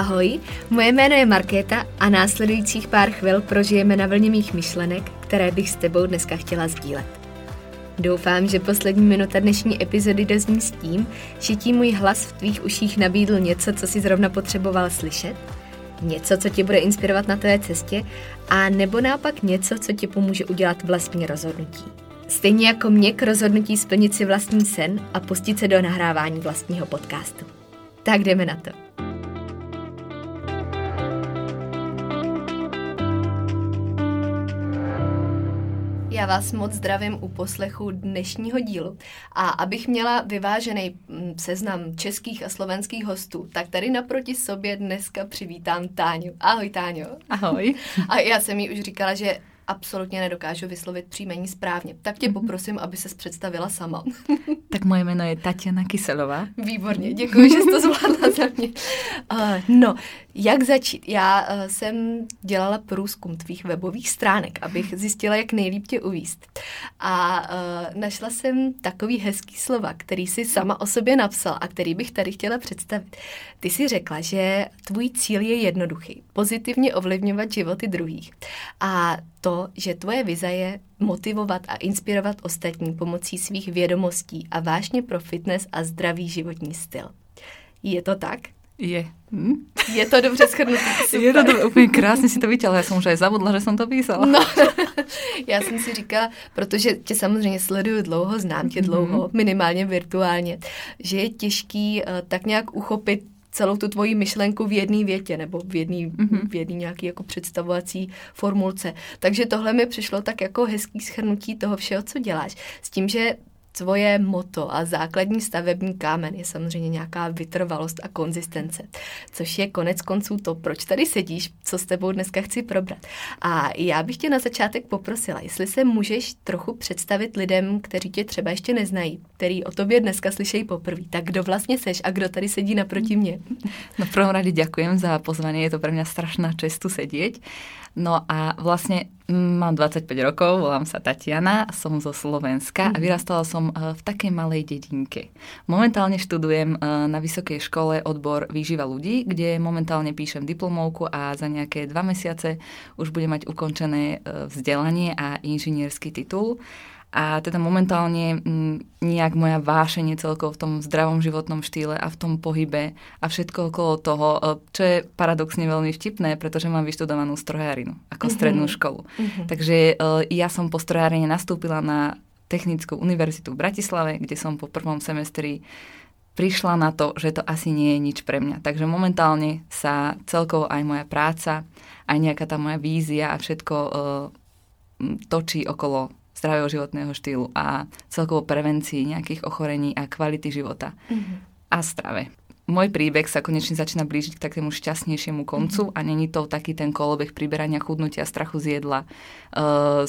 Ahoj, moje jméno je Markéta a následujících pár chvil prožijeme na vlně mých myšlenek, které bych s tebou dneska chtěla sdílet. Doufám, že poslední minuta dnešní epizody dozní s tím, že ti můj hlas v tvých uších nabídl něco, co si zrovna potřeboval slyšet, něco, co tě bude inspirovat na tvé cestě, a nebo naopak něco, co ti pomůže udělat vlastní rozhodnutí. Stejně jako mě k rozhodnutí splnit si vlastní sen a pustit se do nahrávání vlastního podcastu. Tak jdeme na to. Já vás moc zdravím u poslechu dnešního dílu. A abych měla vyvážený mm, seznam českých a slovenských hostů, tak tady naproti sobě dneska přivítám Táňu. Ahoj Táňo. Ahoj. A já jsem jí už říkala, že absolutně nedokážu vyslovit příjmení správně. Tak tě mhm. poprosím, aby se představila sama. tak moje jméno je Tatiana Kyselová. Výborně, děkuji, že jsi to zvládla za mě. Uh, no, jak začít? Já uh, jsem dělala průzkum tvých webových stránek, abych zjistila, jak nejlíp tě uvíst. A uh, našla jsem takový hezký slova, který si sama o sobě napsal a který bych tady chtěla představit. Ty si řekla, že tvůj cíl je jednoduchý. Pozitivně ovlivňovat životy druhých. A to, že tvoje vize je motivovat a inspirovat ostatní pomocí svých vědomostí a vážně pro fitness a zdravý životní styl. Je to tak? Je. Hm? Je to dobře shrnutý. Je to dobře, úplně krásně si to vytěla. Já jsem už aj zabudla, že jsem to písala. No, já jsem si říkala, protože tě samozřejmě sleduju dlouho, znám tě dlouho, minimálně virtuálně, že je těžký uh, tak nějak uchopit celou tu tvoji myšlenku v jedné větě nebo v jedné mm-hmm. v jedný nějaký jako představovací formulce. Takže tohle mi přišlo tak jako hezký schrnutí toho všeho, co děláš. S tím, že Tvoje moto a základní stavební kámen je samozřejmě nějaká vytrvalost a konzistence, což je konec konců to, proč tady sedíš, co s tebou dneska chci probrat. A já bych tě na začátek poprosila, jestli se můžeš trochu představit lidem, kteří tě třeba ještě neznají, který o tobě dneska slyšejí poprvé. Tak kdo vlastně seš a kdo tady sedí naproti mě? No prvom rade ďakujem za pozvanie, je to pre mňa strašná čest tu sedieť. No a vlastne mám 25 rokov, volám sa Tatiana, som zo Slovenska a mhm. vyrastala som e, v takej malej dedinke. Momentálne študujem e, na vysokej škole odbor výživa ľudí, kde momentálne píšem diplomovku a za nejaké dva mesiace už budem mať ukončené e, vzdelanie a inžinierský titul. A teda momentálne m, mm, nejak moja vášenie celkovo v tom zdravom životnom štýle a v tom pohybe a všetko okolo toho, e, čo je paradoxne veľmi vtipné, pretože mám vyštudovanú strojárinu ako mm-hmm. strednú školu. Mm-hmm. Takže e, ja som po strojárine nastúpila na Technickú univerzitu v Bratislave, kde som po prvom semestri prišla na to, že to asi nie je nič pre mňa. Takže momentálne sa celkovo aj moja práca, aj nejaká tá moja vízia a všetko uh, točí okolo zdravého životného štýlu a celkovo prevencii nejakých ochorení a kvality života mm-hmm. a strave. Môj príbeh sa konečne začína blížiť k takému šťastnejšiemu koncu mm-hmm. a není to taký ten kolobeh priberania, chudnutia, strachu z jedla, uh,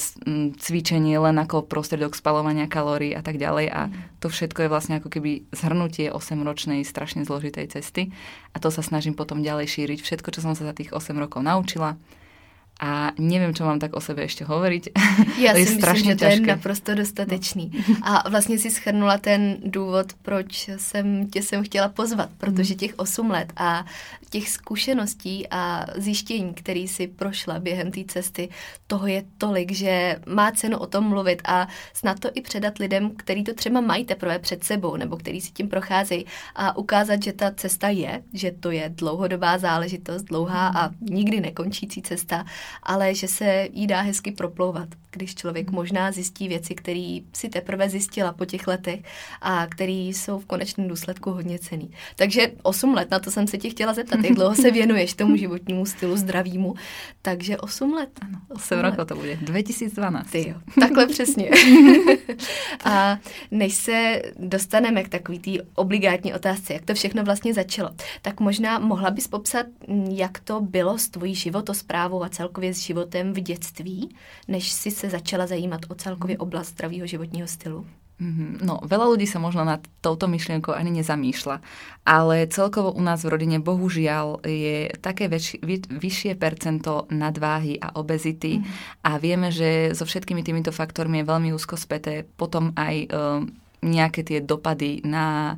cvičenie len ako prostredok spalovania kalórií a tak ďalej a mm-hmm. to všetko je vlastne ako keby zhrnutie 8-ročnej strašne zložitej cesty a to sa snažím potom ďalej šíriť. Všetko, čo som sa za tých 8 rokov naučila, a nevím, co mám tak o sebe ještě hovoriť. Já si myslím, že to je naprosto dostatečný. No. A vlastně si schrnula ten důvod, proč jsem tě sem chtěla pozvat, protože těch 8 let a těch zkušeností a zjištění, který si prošla během té cesty, toho je tolik, že má cenu o tom mluvit a snad to i předat lidem, který to třeba mají teprve před sebou nebo který si tím procházejí a ukázat, že ta cesta je, že to je dlouhodobá záležitost, dlouhá a nikdy nekončící cesta ale že se jí dá hezky proplouvat. Když člověk mm. možná zjistí věci, které si teprve zjistila po těch letech a které jsou v konečném důsledku hodně cený. Takže 8 let, na to jsem se tě chtěla zeptat, jak dlouho se věnuješ tomu životnímu stylu zdravímu. Takže 8 let. Ano, 8 rokov to bude. 2012. Ty jo, takhle přesně. a než se dostaneme k takový té obligátní otázce, jak to všechno vlastně začalo, tak možná mohla bys popsat, jak to bylo s tvojí životosprávou a celkově s životem v dětství, než si se začala zajímat o celkově oblast zdravého životního stylu? Mhm. No, veľa ľudí sa možno nad touto myšlienkou ani nezamýšľa, ale celkovo u nás v rodine bohužiaľ je také vy, vyššie percento nadváhy a obezity mm. a vieme, že so všetkými týmito faktormi je veľmi úzko späté potom aj uh, nejaké tie dopady na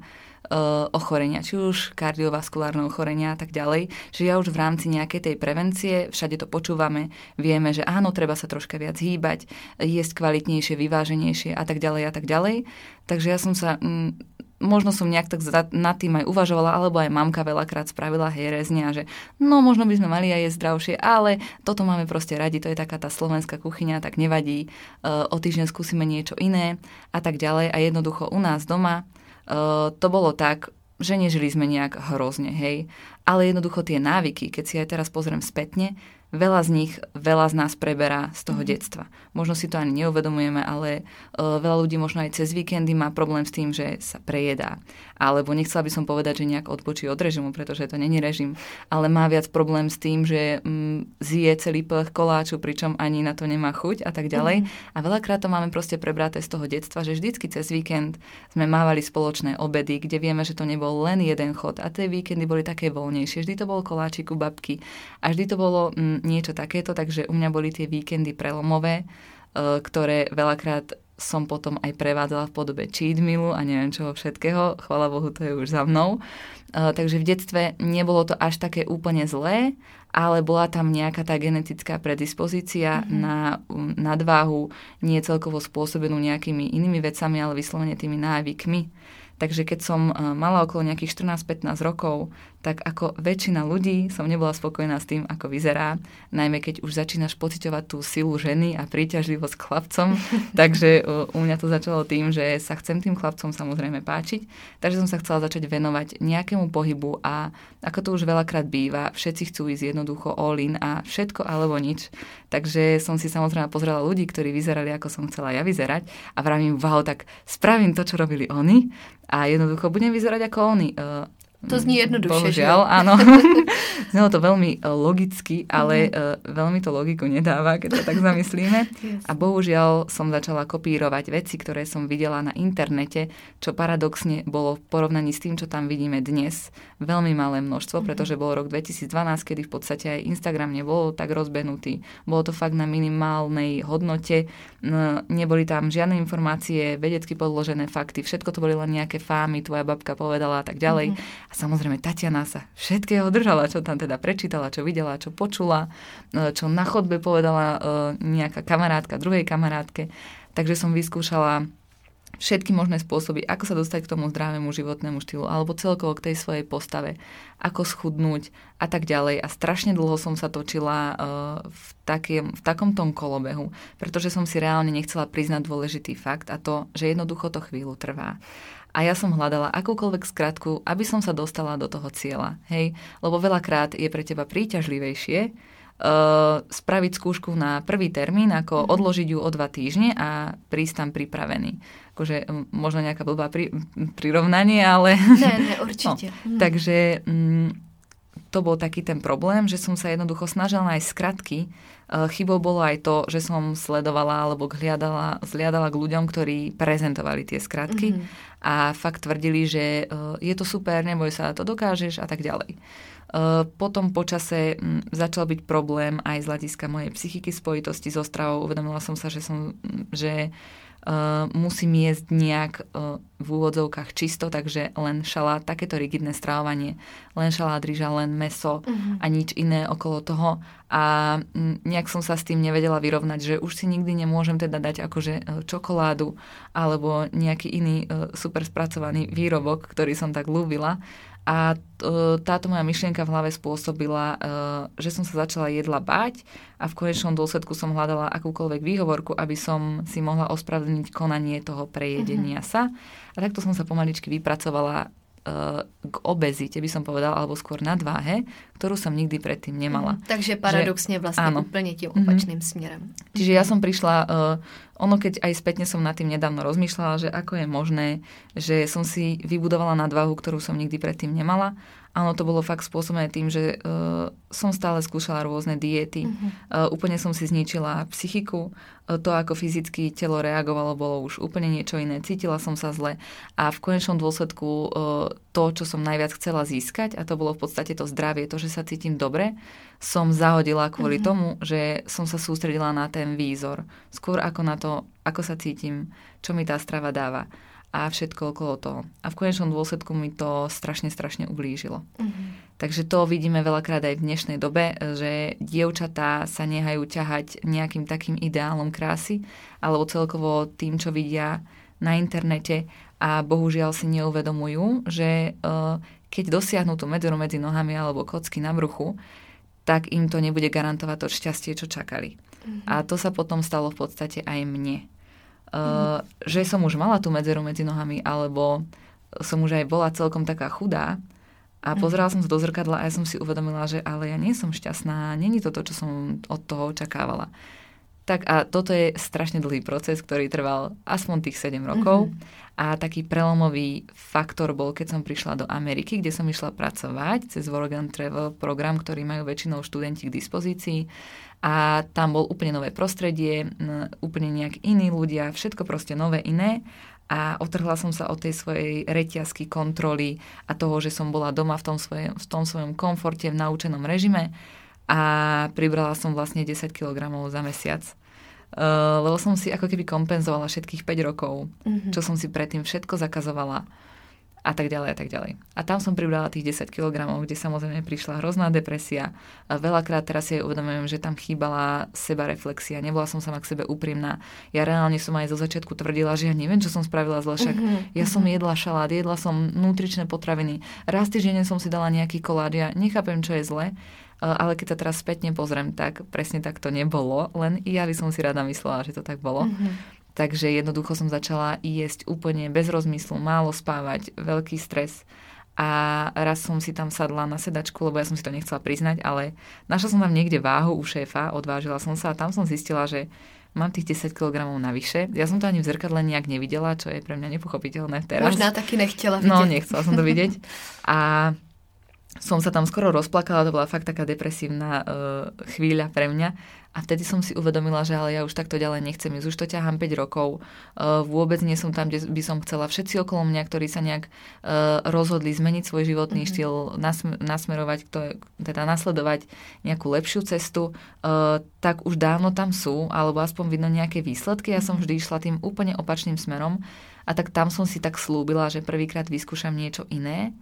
ochorenia, či už kardiovaskulárne ochorenia a tak ďalej. Že ja už v rámci nejakej tej prevencie, všade to počúvame, vieme, že áno, treba sa troška viac hýbať, jesť kvalitnejšie, vyváženejšie a tak ďalej a tak ďalej. Takže ja som sa mm, možno som nejak tak nad tým aj uvažovala, alebo aj mamka veľakrát spravila herezne že no možno by sme mali aj jesť zdravšie, ale toto máme proste radi, to je taká tá slovenská kuchyňa, tak nevadí, eh, o týždeň skúsime niečo iné a tak ďalej a jednoducho u nás doma Eh, to bolo tak, že nežili sme nejak hrozne, hej. Ale jednoducho tie návyky, keď si aj teraz pozriem spätne, veľa z nich, veľa z nás preberá z toho mm. detstva. Možno si to ani neuvedomujeme, ale uh, veľa ľudí možno aj cez víkendy má problém s tým, že sa prejedá. Alebo nechcela by som povedať, že nejak odpočí od režimu, pretože to není režim, ale má viac problém s tým, že um, zje celý plch koláču, pričom ani na to nemá chuť a tak ďalej. Mm. A veľakrát to máme proste prebraté z toho detstva, že vždycky cez víkend sme mávali spoločné obedy, kde vieme, že to nebol len jeden chod a tie víkendy boli také voľnejšie. Vždy to bol koláčik u babky a vždy to bolo um, niečo takéto, takže u mňa boli tie víkendy prelomové, e, ktoré veľakrát som potom aj prevádzala v podobe cheat mealu a neviem čoho všetkého. Chvala Bohu, to je už za mnou. E, takže v detstve nebolo to až také úplne zlé, ale bola tam nejaká tá genetická predispozícia mm-hmm. na nadváhu, nie celkovo spôsobenú nejakými inými vecami, ale vyslovene tými návykmi. Takže keď som e, mala okolo nejakých 14-15 rokov, tak ako väčšina ľudí som nebola spokojná s tým, ako vyzerá, najmä keď už začínaš pociťovať tú silu ženy a príťažlivosť k chlapcom. Takže u mňa to začalo tým, že sa chcem tým chlapcom samozrejme páčiť, takže som sa chcela začať venovať nejakému pohybu a ako to už veľakrát býva, všetci chcú ísť jednoducho all in a všetko alebo nič. Takže som si samozrejme pozrela ľudí, ktorí vyzerali ako som chcela ja vyzerať a vravím, wow, tak spravím to, čo robili oni a jednoducho budem vyzerať ako oni. To zní jednoduše. Bohužiaľ, že? áno. Znelo to veľmi e, logicky, ale mm-hmm. veľmi to logiku nedáva, keď to tak zamyslíme. Yes. A bohužiaľ som začala kopírovať veci, ktoré som videla na internete, čo paradoxne bolo v porovnaní s tým, čo tam vidíme dnes, veľmi malé množstvo, mm-hmm. pretože bol rok 2012, kedy v podstate aj Instagram nebol tak rozbenutý. Bolo to fakt na minimálnej hodnote, neboli tam žiadne informácie, vedecky podložené fakty, všetko to boli len nejaké fámy, tvoja babka povedala a tak ďalej. Mm-hmm. A samozrejme Tatiana sa všetkého držala, čo tam teda prečítala, čo videla, čo počula, e, čo na chodbe povedala e, nejaká kamarátka druhej kamarátke. Takže som vyskúšala všetky možné spôsoby, ako sa dostať k tomu zdravému životnému štýlu, alebo celkovo k tej svojej postave, ako schudnúť a tak ďalej. A strašne dlho som sa točila uh, v, takém, v takom tom kolobehu, pretože som si reálne nechcela priznať dôležitý fakt a to, že jednoducho to chvíľu trvá a ja som hľadala akúkoľvek skratku, aby som sa dostala do toho cieľa. Hej? Lebo veľakrát je pre teba príťažlivejšie uh, spraviť skúšku na prvý termín, ako mm-hmm. odložiť ju o dva týždne a prísť tam pripravený. Akože možno nejaká blbá pri, prirovnanie, ale... Ne, ne, určite. No, mm. Takže um, to bol taký ten problém, že som sa jednoducho snažila nájsť skratky. E, chybou bolo aj to, že som sledovala alebo hliadala, zliadala k ľuďom, ktorí prezentovali tie skratky mm-hmm. a fakt tvrdili, že e, je to super, neboj sa, to dokážeš a tak ďalej. E, potom počase začal byť problém aj z hľadiska mojej psychiky spojitosti so stravou. Uvedomila som sa, že, som, že uh, musím jesť nejak uh, v úvodzovkách čisto, takže len šalát, takéto rigidné stravovanie, len šalát, ryža, len meso uh-huh. a nič iné okolo toho. A nejak som sa s tým nevedela vyrovnať, že už si nikdy nemôžem teda dať akože e, čokoládu alebo nejaký iný super spracovaný výrobok, ktorý som tak ľúbila A táto moja myšlienka v hlave spôsobila, že som sa začala jedla báť a v konečnom dôsledku som hľadala akúkoľvek výhovorku, aby som si mohla ospravedlniť konanie toho prejedenia uh-huh. sa. A takto som sa pomaličky vypracovala k obezite, by som povedala, alebo skôr nadváhe, ktorú som nikdy predtým nemala. Mm, takže paradoxne že, vlastne áno. úplne tým opačným mm-hmm. smerom. Čiže ja som prišla, uh, ono keď aj spätne som nad tým nedávno rozmýšľala, že ako je možné, že som si vybudovala nadvahu, ktorú som nikdy predtým nemala Áno, to bolo fakt spôsobené tým, že uh, som stále skúšala rôzne diety. Uh-huh. Uh, úplne som si zničila psychiku. Uh, to, ako fyzicky telo reagovalo, bolo už úplne niečo iné. Cítila som sa zle. A v konečnom dôsledku uh, to, čo som najviac chcela získať, a to bolo v podstate to zdravie, to, že sa cítim dobre, som zahodila kvôli uh-huh. tomu, že som sa sústredila na ten výzor. Skôr ako na to, ako sa cítim, čo mi tá strava dáva a všetko okolo toho. A v konečnom dôsledku mi to strašne, strašne ublížilo. Mm-hmm. Takže to vidíme veľakrát aj v dnešnej dobe, že dievčatá sa nehajú ťahať nejakým takým ideálom krásy, alebo celkovo tým, čo vidia na internete a bohužiaľ si neuvedomujú, že uh, keď dosiahnu tú medzeru medzi nohami alebo kocky na bruchu, tak im to nebude garantovať to šťastie, čo čakali. Mm-hmm. A to sa potom stalo v podstate aj mne uh, že som už mala tú medzeru medzi nohami, alebo som už aj bola celkom taká chudá a mhm. pozerala som sa do zrkadla a ja som si uvedomila, že ale ja nie som šťastná, není to to, čo som od toho očakávala. Tak a toto je strašne dlhý proces, ktorý trval aspoň tých 7 rokov. Mm-hmm. A taký prelomový faktor bol, keď som prišla do Ameriky, kde som išla pracovať cez Work and Travel program, ktorý majú väčšinou študenti k dispozícii a tam bol úplne nové prostredie, úplne nejak iní ľudia, všetko proste nové, iné a otrhla som sa od tej svojej reťazky kontroly a toho, že som bola doma v tom, svojom, v tom svojom komforte, v naučenom režime a pribrala som vlastne 10 kg za mesiac. Uh, lebo som si ako keby kompenzovala všetkých 5 rokov, mm-hmm. čo som si predtým všetko zakazovala a tak ďalej a tak ďalej. A tam som pribrala tých 10 kg, kde samozrejme prišla hrozná depresia. A veľakrát teraz si uvedomujem, že tam chýbala seba reflexia, nebola som sama k sebe úprimná. Ja reálne som aj zo začiatku tvrdila, že ja neviem, čo som spravila zle, však uh-huh, ja som jedla šalát, jedla som nutričné potraviny. Raz týždenne som si dala nejaký kolád, ja nechápem, čo je zle, ale keď sa teraz spätne pozriem, tak presne tak to nebolo, len ja by som si rada myslela, že to tak bolo. Uh-huh. Takže jednoducho som začala jesť úplne bez rozmyslu, málo spávať, veľký stres. A raz som si tam sadla na sedačku, lebo ja som si to nechcela priznať, ale našla som tam niekde váhu u šéfa, odvážila som sa a tam som zistila, že mám tých 10 kg navyše. Ja som to ani v zrkadle nejak nevidela, čo je pre mňa nepochopiteľné teraz. Možná taky nechtěla vidieť. No, nechcela som to vidieť. A som sa tam skoro rozplakala, to bola fakt taká depresívna uh, chvíľa pre mňa. A vtedy som si uvedomila, že ale ja už takto ďalej nechcem ísť. Už to ťahám 5 rokov. Uh, vôbec nie som tam, kde by som chcela. Všetci okolo mňa, ktorí sa nejak uh, rozhodli zmeniť svoj životný mm-hmm. štýl, nasm- nasmerovať, je, teda nasledovať nejakú lepšiu cestu, uh, tak už dávno tam sú, alebo aspoň vidno nejaké výsledky. Ja som mhm. vždy išla tým úplne opačným smerom. A tak tam som si tak slúbila, že prvýkrát vyskúšam niečo iné.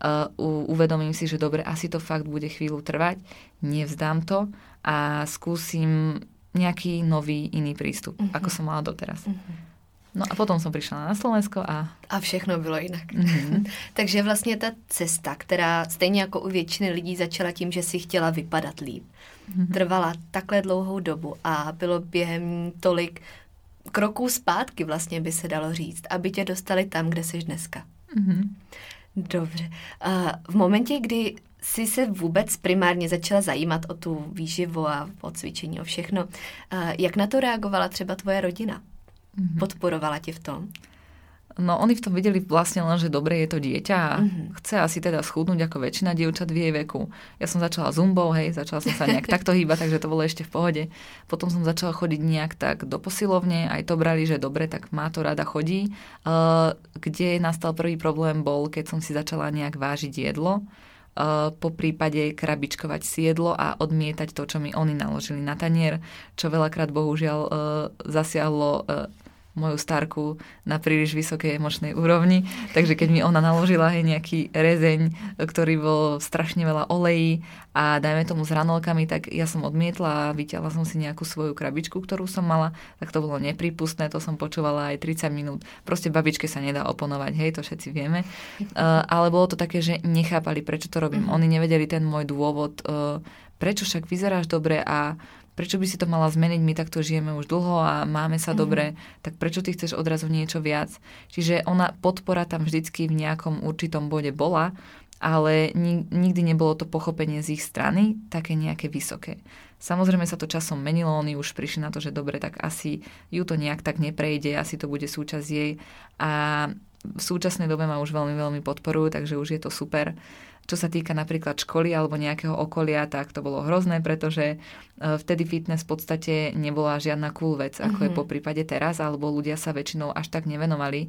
Uh, uvedomím si, že dobre, asi to fakt bude chvíľu trvať, nevzdám to a skúsim nejaký nový iný prístup, uh-huh. ako som mala doteraz. Uh-huh. No a potom som přišla na Slovensko a... A všechno bylo jinak. Mm-hmm. Takže vlastně ta cesta, která stejně jako u většiny lidí začala tím, že si chtěla vypadat líp, mm-hmm. trvala takhle dlouhou dobu a bylo během tolik kroků zpátky vlastně by se dalo říct, aby tě dostali tam, kde jsi dneska. Mm-hmm. Dobře. v momentě, kdy jsi se vůbec primárně začala zajímat o tu výživu a o cvičení, o všechno, jak na to reagovala třeba tvoje rodina? Mm-hmm. Podporovala tě v tom? No oni v tom videli vlastne len, že dobre je to dieťa a mm-hmm. chce asi teda schudnúť ako väčšina dievčat v jej veku. Ja som začala zumbou, hej, začala som sa nejak takto hýbať, takže to bolo ešte v pohode. Potom som začala chodiť nejak tak do posilovne, aj to brali, že dobre, tak má to rada chodí. Uh, kde nastal prvý problém bol, keď som si začala nejak vážiť jedlo Uh, po prípade krabičkovať si jedlo a odmietať to, čo mi oni naložili na tanier, čo veľakrát bohužiaľ uh, zasiahlo uh, moju starku na príliš vysokej emočnej úrovni, takže keď mi ona naložila hej, nejaký rezeň, ktorý bol strašne veľa olejí a dajme tomu s ranolkami, tak ja som odmietla a vyťala som si nejakú svoju krabičku, ktorú som mala, tak to bolo nepripustné, to som počúvala aj 30 minút. Proste babičke sa nedá oponovať, hej, to všetci vieme. Uh, ale bolo to také, že nechápali, prečo to robím. Mhm. Oni nevedeli ten môj dôvod, uh, prečo však vyzeráš dobre a prečo by si to mala zmeniť, my takto žijeme už dlho a máme sa mm-hmm. dobre, tak prečo ty chceš odrazu niečo viac? Čiže ona podpora tam vždycky v nejakom určitom bode bola, ale nikdy nebolo to pochopenie z ich strany také nejaké vysoké. Samozrejme sa to časom menilo, oni už prišli na to, že dobre, tak asi ju to nejak tak neprejde, asi to bude súčasť jej a v súčasnej dobe ma už veľmi, veľmi podporujú, takže už je to super. Čo sa týka napríklad školy alebo nejakého okolia, tak to bolo hrozné, pretože e, vtedy fitness v podstate nebola žiadna cool vec, ako mm-hmm. je mhm. po prípade teraz, alebo ľudia sa väčšinou až tak nevenovali e,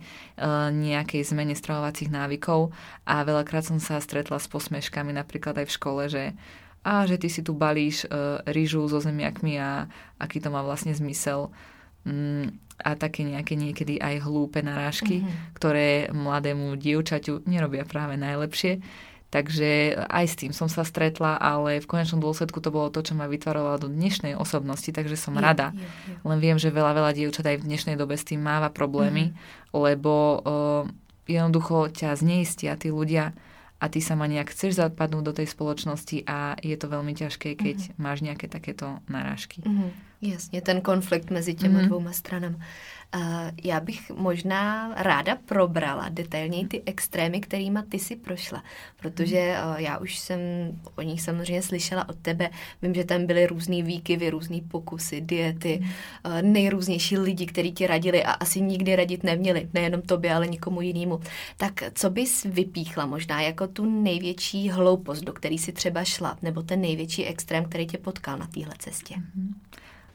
nejakej zmene stravovacích návykov a veľakrát som sa stretla s posmeškami napríklad aj v škole, že a že ty si tu balíš uh, rýžu so zemiakmi a aký to má vlastne zmysel. Mm, a také nejaké niekedy aj hlúpe narážky, mm-hmm. ktoré mladému dievčaťu nerobia práve najlepšie. Takže aj s tým som sa stretla, ale v konečnom dôsledku to bolo to, čo ma vytvarovalo do dnešnej osobnosti, takže som je, rada. Je, je. Len viem, že veľa, veľa dievčat aj v dnešnej dobe s tým máva problémy, mm-hmm. lebo uh, jednoducho ťa zneistia tí ľudia a ty sa ma nejak chceš zapadnúť do tej spoločnosti a je to veľmi ťažké, keď mm-hmm. máš nejaké takéto narážky. Mm-hmm. Jasně, ten konflikt mezi těma mm-hmm. dvouma stranami. Já bych možná ráda probrala detailněji ty extrémy, kterými ty si prošla, protože mhm. já už jsem o nich samozřejmě slyšela od tebe. Vím, že tam byly různé výkyvy, různé pokusy, diety, mhm. nejrůznější lidi, kteří ti radili a asi nikdy radit neměli, nejenom tobě, ale nikomu jinému. Tak co bys vypíchla možná jako tu největší hloupost, do který si třeba šla, nebo ten největší extrém, který tě potkal na téhle cestě? Mm-hmm.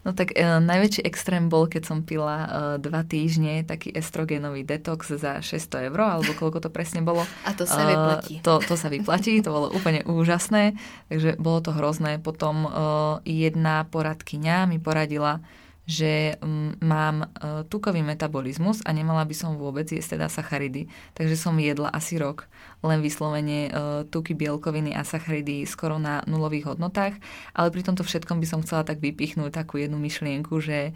No tak e, najväčší extrém bol, keď som pila e, dva týždne taký estrogenový detox za 600 eur, alebo koľko to presne bolo. A to sa vyplatí. E, to, to sa vyplatí, to bolo úplne úžasné, takže bolo to hrozné. Potom e, jedna poradkyňa mi poradila, že mám e, tukový metabolizmus a nemala by som vôbec jesť teda sacharidy. Takže som jedla asi rok len vyslovene e, tuky, bielkoviny a sacharidy skoro na nulových hodnotách. Ale pri tomto všetkom by som chcela tak vypichnúť takú jednu myšlienku, že e,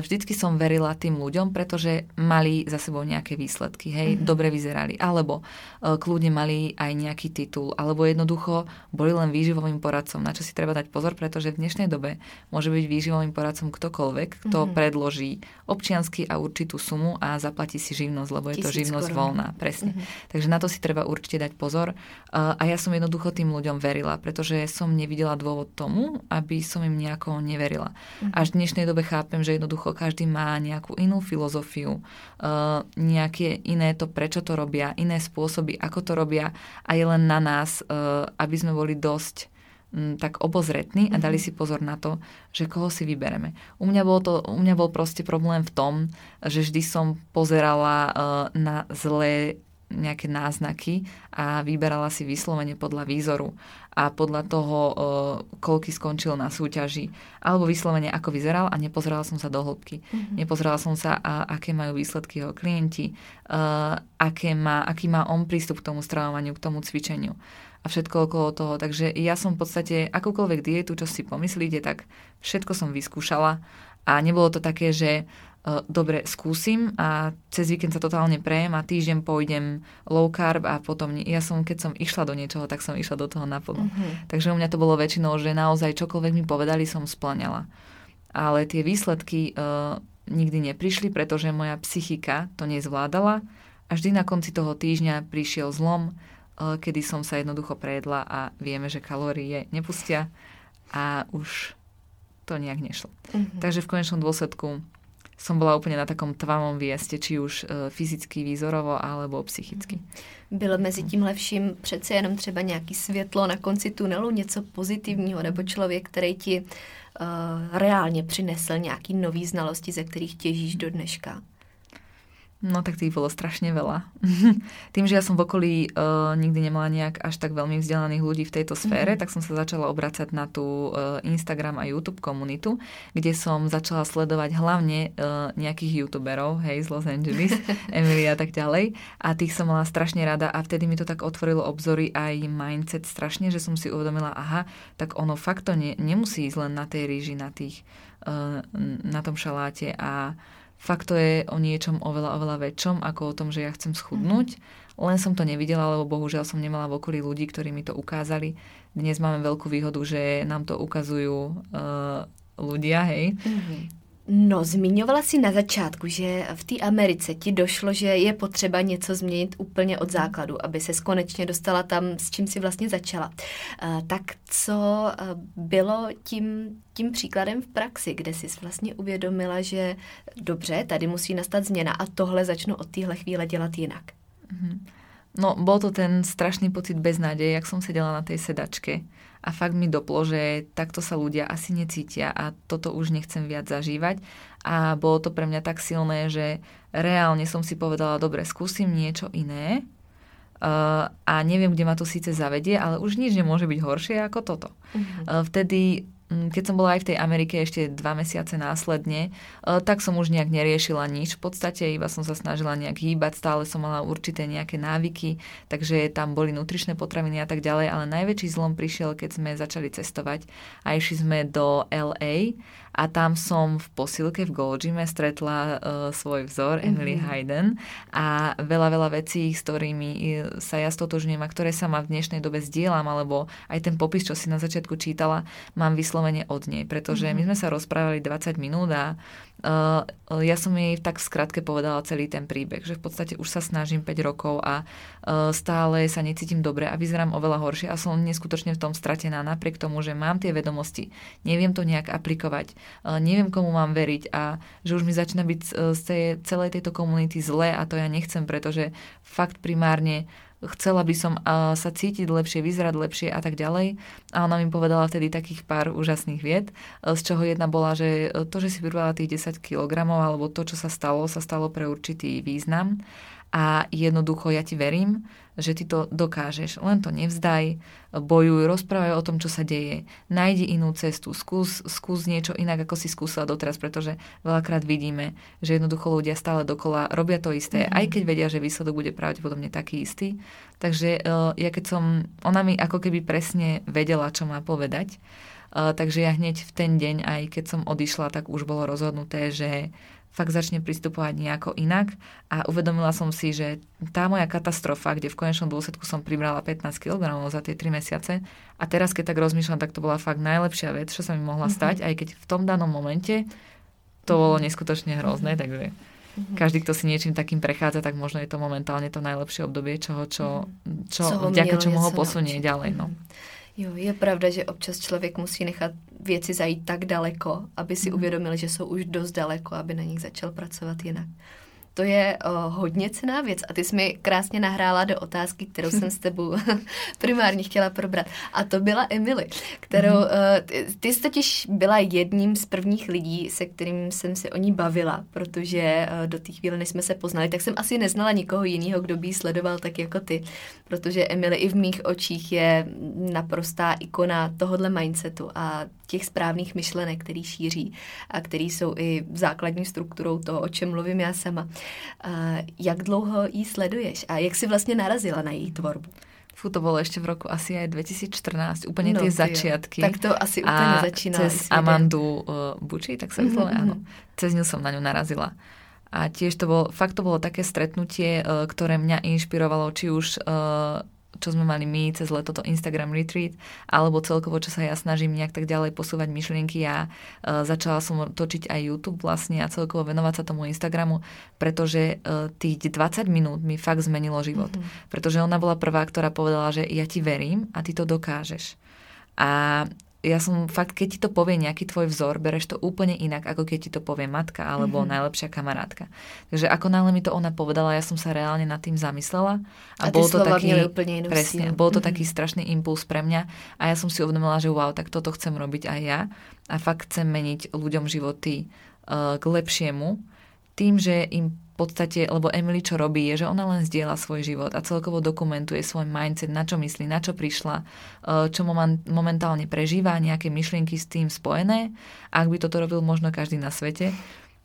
vždycky som verila tým ľuďom, pretože mali za sebou nejaké výsledky, hej, mm-hmm. dobre vyzerali, alebo kľudne mali aj nejaký titul, alebo jednoducho boli len výživovým poradcom, na čo si treba dať pozor, pretože v dnešnej dobe môže byť výživovým poradcom ktokoľvek, kto mm-hmm. predloží občiansky a určitú sumu a zaplatí si živnosť, lebo je to živnosť korun. voľná. Presne. Mm-hmm. Takže na to si treba určite dať pozor. A ja som jednoducho tým ľuďom verila, pretože som nevidela dôvod tomu, aby som im nejako neverila. Mm-hmm. Až v dnešnej dobe chápem, že jednoducho každý má nejakú inú filozofiu, nejaké iné to, prečo to robia, iné spôsoby, ako to robia a je len na nás, aby sme boli dosť tak obozretní a dali mhm. si pozor na to, že koho si vybereme. U mňa, bol to, u mňa bol proste problém v tom, že vždy som pozerala na zlé nejaké náznaky a vyberala si vyslovene podľa výzoru a podľa toho, uh, koľky skončil na súťaži, alebo vyslovene ako vyzeral a nepozerala som sa do hĺbky. Mm-hmm. Nepozerala som sa, a, aké majú výsledky jeho klienti, uh, aké má, aký má on prístup k tomu stravovaniu, k tomu cvičeniu a všetko okolo toho. Takže ja som v podstate akúkoľvek dietu, čo si pomyslíte, tak všetko som vyskúšala a nebolo to také, že dobre, skúsim a cez víkend sa totálne prejem a týždeň pôjdem low carb a potom, ja som, keď som išla do niečoho, tak som išla do toho naplno. Mm-hmm. Takže u mňa to bolo väčšinou, že naozaj čokoľvek mi povedali, som splňala. Ale tie výsledky uh, nikdy neprišli, pretože moja psychika to nezvládala a vždy na konci toho týždňa prišiel zlom, kedy som sa jednoducho prejedla a vieme, že kalórie nepustia a už to nejak nešlo. Mm-hmm. Takže v konečnom dôsledku som bola úplne na takom tvavom vieste, či už e, fyzicky, výzorovo, alebo psychicky. Mhm. Bylo mezi tímhle vším přece jenom třeba nějaký světlo na konci tunelu, něco pozitivního, nebo člověk, který ti uh, reálně přinesl nějaký nový znalosti, ze kterých těžíš do dneška? No tak tých bolo strašne veľa. Tým, že ja som v okolí uh, nikdy nemala nejak až tak veľmi vzdelaných ľudí v tejto sfére, mm-hmm. tak som sa začala obracať na tú uh, Instagram a YouTube komunitu, kde som začala sledovať hlavne uh, nejakých youtuberov, hej, z Los Angeles, Emily a tak ďalej. A tých som mala strašne rada a vtedy mi to tak otvorilo obzory aj mindset strašne, že som si uvedomila, aha, tak ono fakt to ne, nemusí ísť len na tej ríži, na tých, uh, na tom šaláte a Fakt to je o niečom oveľa, oveľa väčšom, ako o tom, že ja chcem schudnúť. Mm-hmm. Len som to nevidela, lebo bohužiaľ som nemala v okolí ľudí, ktorí mi to ukázali. Dnes máme veľkú výhodu, že nám to ukazujú uh, ľudia, hej. Mm-hmm. No, zmiňovala si na začátku, že v té Americe ti došlo, že je potřeba něco změnit úplně od základu, aby se konečně dostala tam, s čím si vlastně začala. Tak co bylo tím, tím příkladem v praxi, kde jsi vlastně uvědomila, že dobře, tady musí nastat změna a tohle začnu od téhle chvíle dělat jinak? Mm-hmm. No, bol to ten strašný pocit beznádeje, jak som sedela na tej sedačke a fakt mi doplo, že takto sa ľudia asi necítia a toto už nechcem viac zažívať a bolo to pre mňa tak silné, že reálne som si povedala, dobre, skúsim niečo iné uh, a neviem, kde ma to síce zavedie, ale už nič nemôže byť horšie ako toto. Uh-huh. Uh, vtedy keď som bola aj v tej Amerike ešte dva mesiace následne, e, tak som už nejak neriešila nič. V podstate iba som sa snažila nejak hýbať, stále som mala určité nejaké návyky, takže tam boli nutričné potraviny a tak ďalej, ale najväčší zlom prišiel, keď sme začali cestovať a išli sme do LA a tam som v posilke v Gold Gyme stretla uh, svoj vzor, mm-hmm. Emily Hayden a veľa, veľa vecí, s ktorými e, sa ja stotožňujem a ktoré sa ma v dnešnej dobe zdieľam, alebo aj ten popis, čo si na začiatku čítala, mám vyslovene od nej, pretože mm-hmm. my sme sa rozprávali 20 minút a Uh, ja som jej tak v skratke povedala celý ten príbeh, že v podstate už sa snažím 5 rokov a uh, stále sa necítim dobre a vyzerám oveľa horšie a som neskutočne v tom stratená napriek tomu, že mám tie vedomosti, neviem to nejak aplikovať, uh, neviem komu mám veriť a že už mi začína byť z tej, celej tejto komunity zle a to ja nechcem, pretože fakt primárne chcela by som sa cítiť lepšie, vyzerať lepšie a tak ďalej. A ona mi povedala vtedy takých pár úžasných vied, e, z čoho jedna bola, že to, že si pribrala tých 10 kg alebo to, čo sa stalo, sa stalo pre určitý význam a jednoducho ja ti verím, že ty to dokážeš. Len to nevzdaj, bojuj, rozprávaj o tom, čo sa deje. Najdi inú cestu, skús, skús niečo inak, ako si skúsila doteraz, pretože veľakrát vidíme, že jednoducho ľudia stále dokola robia to isté, mm-hmm. aj keď vedia, že výsledok bude pravdepodobne taký istý. Takže uh, ja keď som, ona mi ako keby presne vedela, čo má povedať, uh, takže ja hneď v ten deň, aj keď som odišla, tak už bolo rozhodnuté, že fakt začne pristupovať nejako inak a uvedomila som si, že tá moja katastrofa, kde v konečnom dôsledku som pribrala 15 kg za tie 3 mesiace a teraz keď tak rozmýšľam, tak to bola fakt najlepšia vec, čo sa mi mohla mm-hmm. stať, aj keď v tom danom momente to bolo mhm. neskutočne hrozné, mm-hmm. takže mm-hmm. každý, kto si niečím takým prechádza, tak možno je to momentálne to najlepšie obdobie, čoho, čo, mhm. čo, čo vďaka čomu ho posunie ďalej. No. Mm-hmm. Jo, je pravda, že občas člověk musí nechat věci zajít tak daleko, aby si mm. uvědomil, že jsou už dost daleko, aby na nich začal pracovat jinak. To je uh, hodně cená věc a ty jsi mi krásně nahrála do otázky, kterou jsem s tebou primárně chtěla probrat. A to byla Emily, kterou, uh, ty, ty jsi totiž byla jedním z prvních lidí, se kterým jsem se o ní bavila, protože uh, do té chvíle, než jsme se poznali, tak jsem asi neznala nikoho jiného, kdo by ji sledoval tak jako ty, protože Emily i v mých očích je naprostá ikona tohohle mindsetu a těch správných myšlenek, který šíří a který jsou i základní strukturou toho, o čem mluvím já sama. Jak dlouho ji sleduješ a jak si vlastně narazila na její tvorbu? Fú, to bolo ešte v roku asi aj 2014, úplne no, tie začiatky. Tak to asi úplne a začína. cez Amandu uh, Buči, tak sa vyslovene, mm-hmm. áno. Cez ňu som na ňu narazila. A tiež to bolo, fakt to bolo také stretnutie, uh, ktoré mňa inšpirovalo, či už uh, čo sme mali my cez leto to Instagram retreat, alebo celkovo, čo sa ja snažím nejak tak ďalej posúvať myšlienky a uh, začala som točiť aj YouTube vlastne a celkovo venovať sa tomu Instagramu, pretože uh, tých 20 minút mi fakt zmenilo život. Mm-hmm. Pretože ona bola prvá, ktorá povedala, že ja ti verím a ty to dokážeš. A ja som fakt, keď ti to povie nejaký tvoj vzor, bereš to úplne inak, ako keď ti to povie matka alebo mm-hmm. najlepšia kamarátka. Takže ako náhle mi to ona povedala, ja som sa reálne nad tým zamyslela. A, a bol to taký, úplne presne, bol to mm-hmm. taký strašný impuls pre mňa a ja som si uvedomila, že wow, tak toto chcem robiť aj ja a fakt chcem meniť ľuďom životy uh, k lepšiemu tým, že im podstate, lebo Emily čo robí, je, že ona len zdieľa svoj život a celkovo dokumentuje svoj mindset, na čo myslí, na čo prišla, čo momentálne prežíva, nejaké myšlienky s tým spojené. Ak by toto robil možno každý na svete,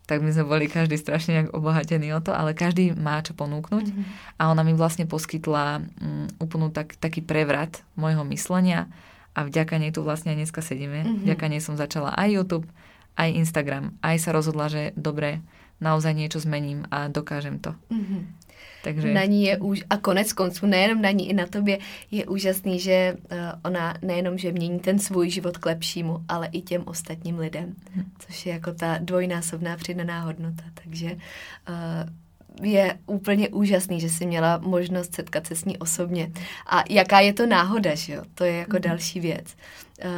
tak my sme boli každý strašne nejak obohatení o to, ale každý má čo ponúknuť mm-hmm. a ona mi vlastne poskytla um, úplnú tak, taký prevrat môjho myslenia a vďaka nej tu vlastne aj dneska sedíme. Mm-hmm. Vďaka nej som začala aj YouTube, aj Instagram. Aj sa rozhodla, že dobre, naozaj niečo zmením a dokážem to. Mm-hmm. Takže... Na ní je už, a konec konců nejenom na ní, i na tobě je úžasný, že uh, ona nejenom, že mění ten svůj život k lepšímu, ale i těm ostatním lidem, hm. což je jako ta dvojnásobná přidaná hodnota. Takže uh, je úplně úžasný, že jsi měla možnost setkat se s ní osobně. A jaká je to náhoda, že jo? To je jako mm. další věc. Uh,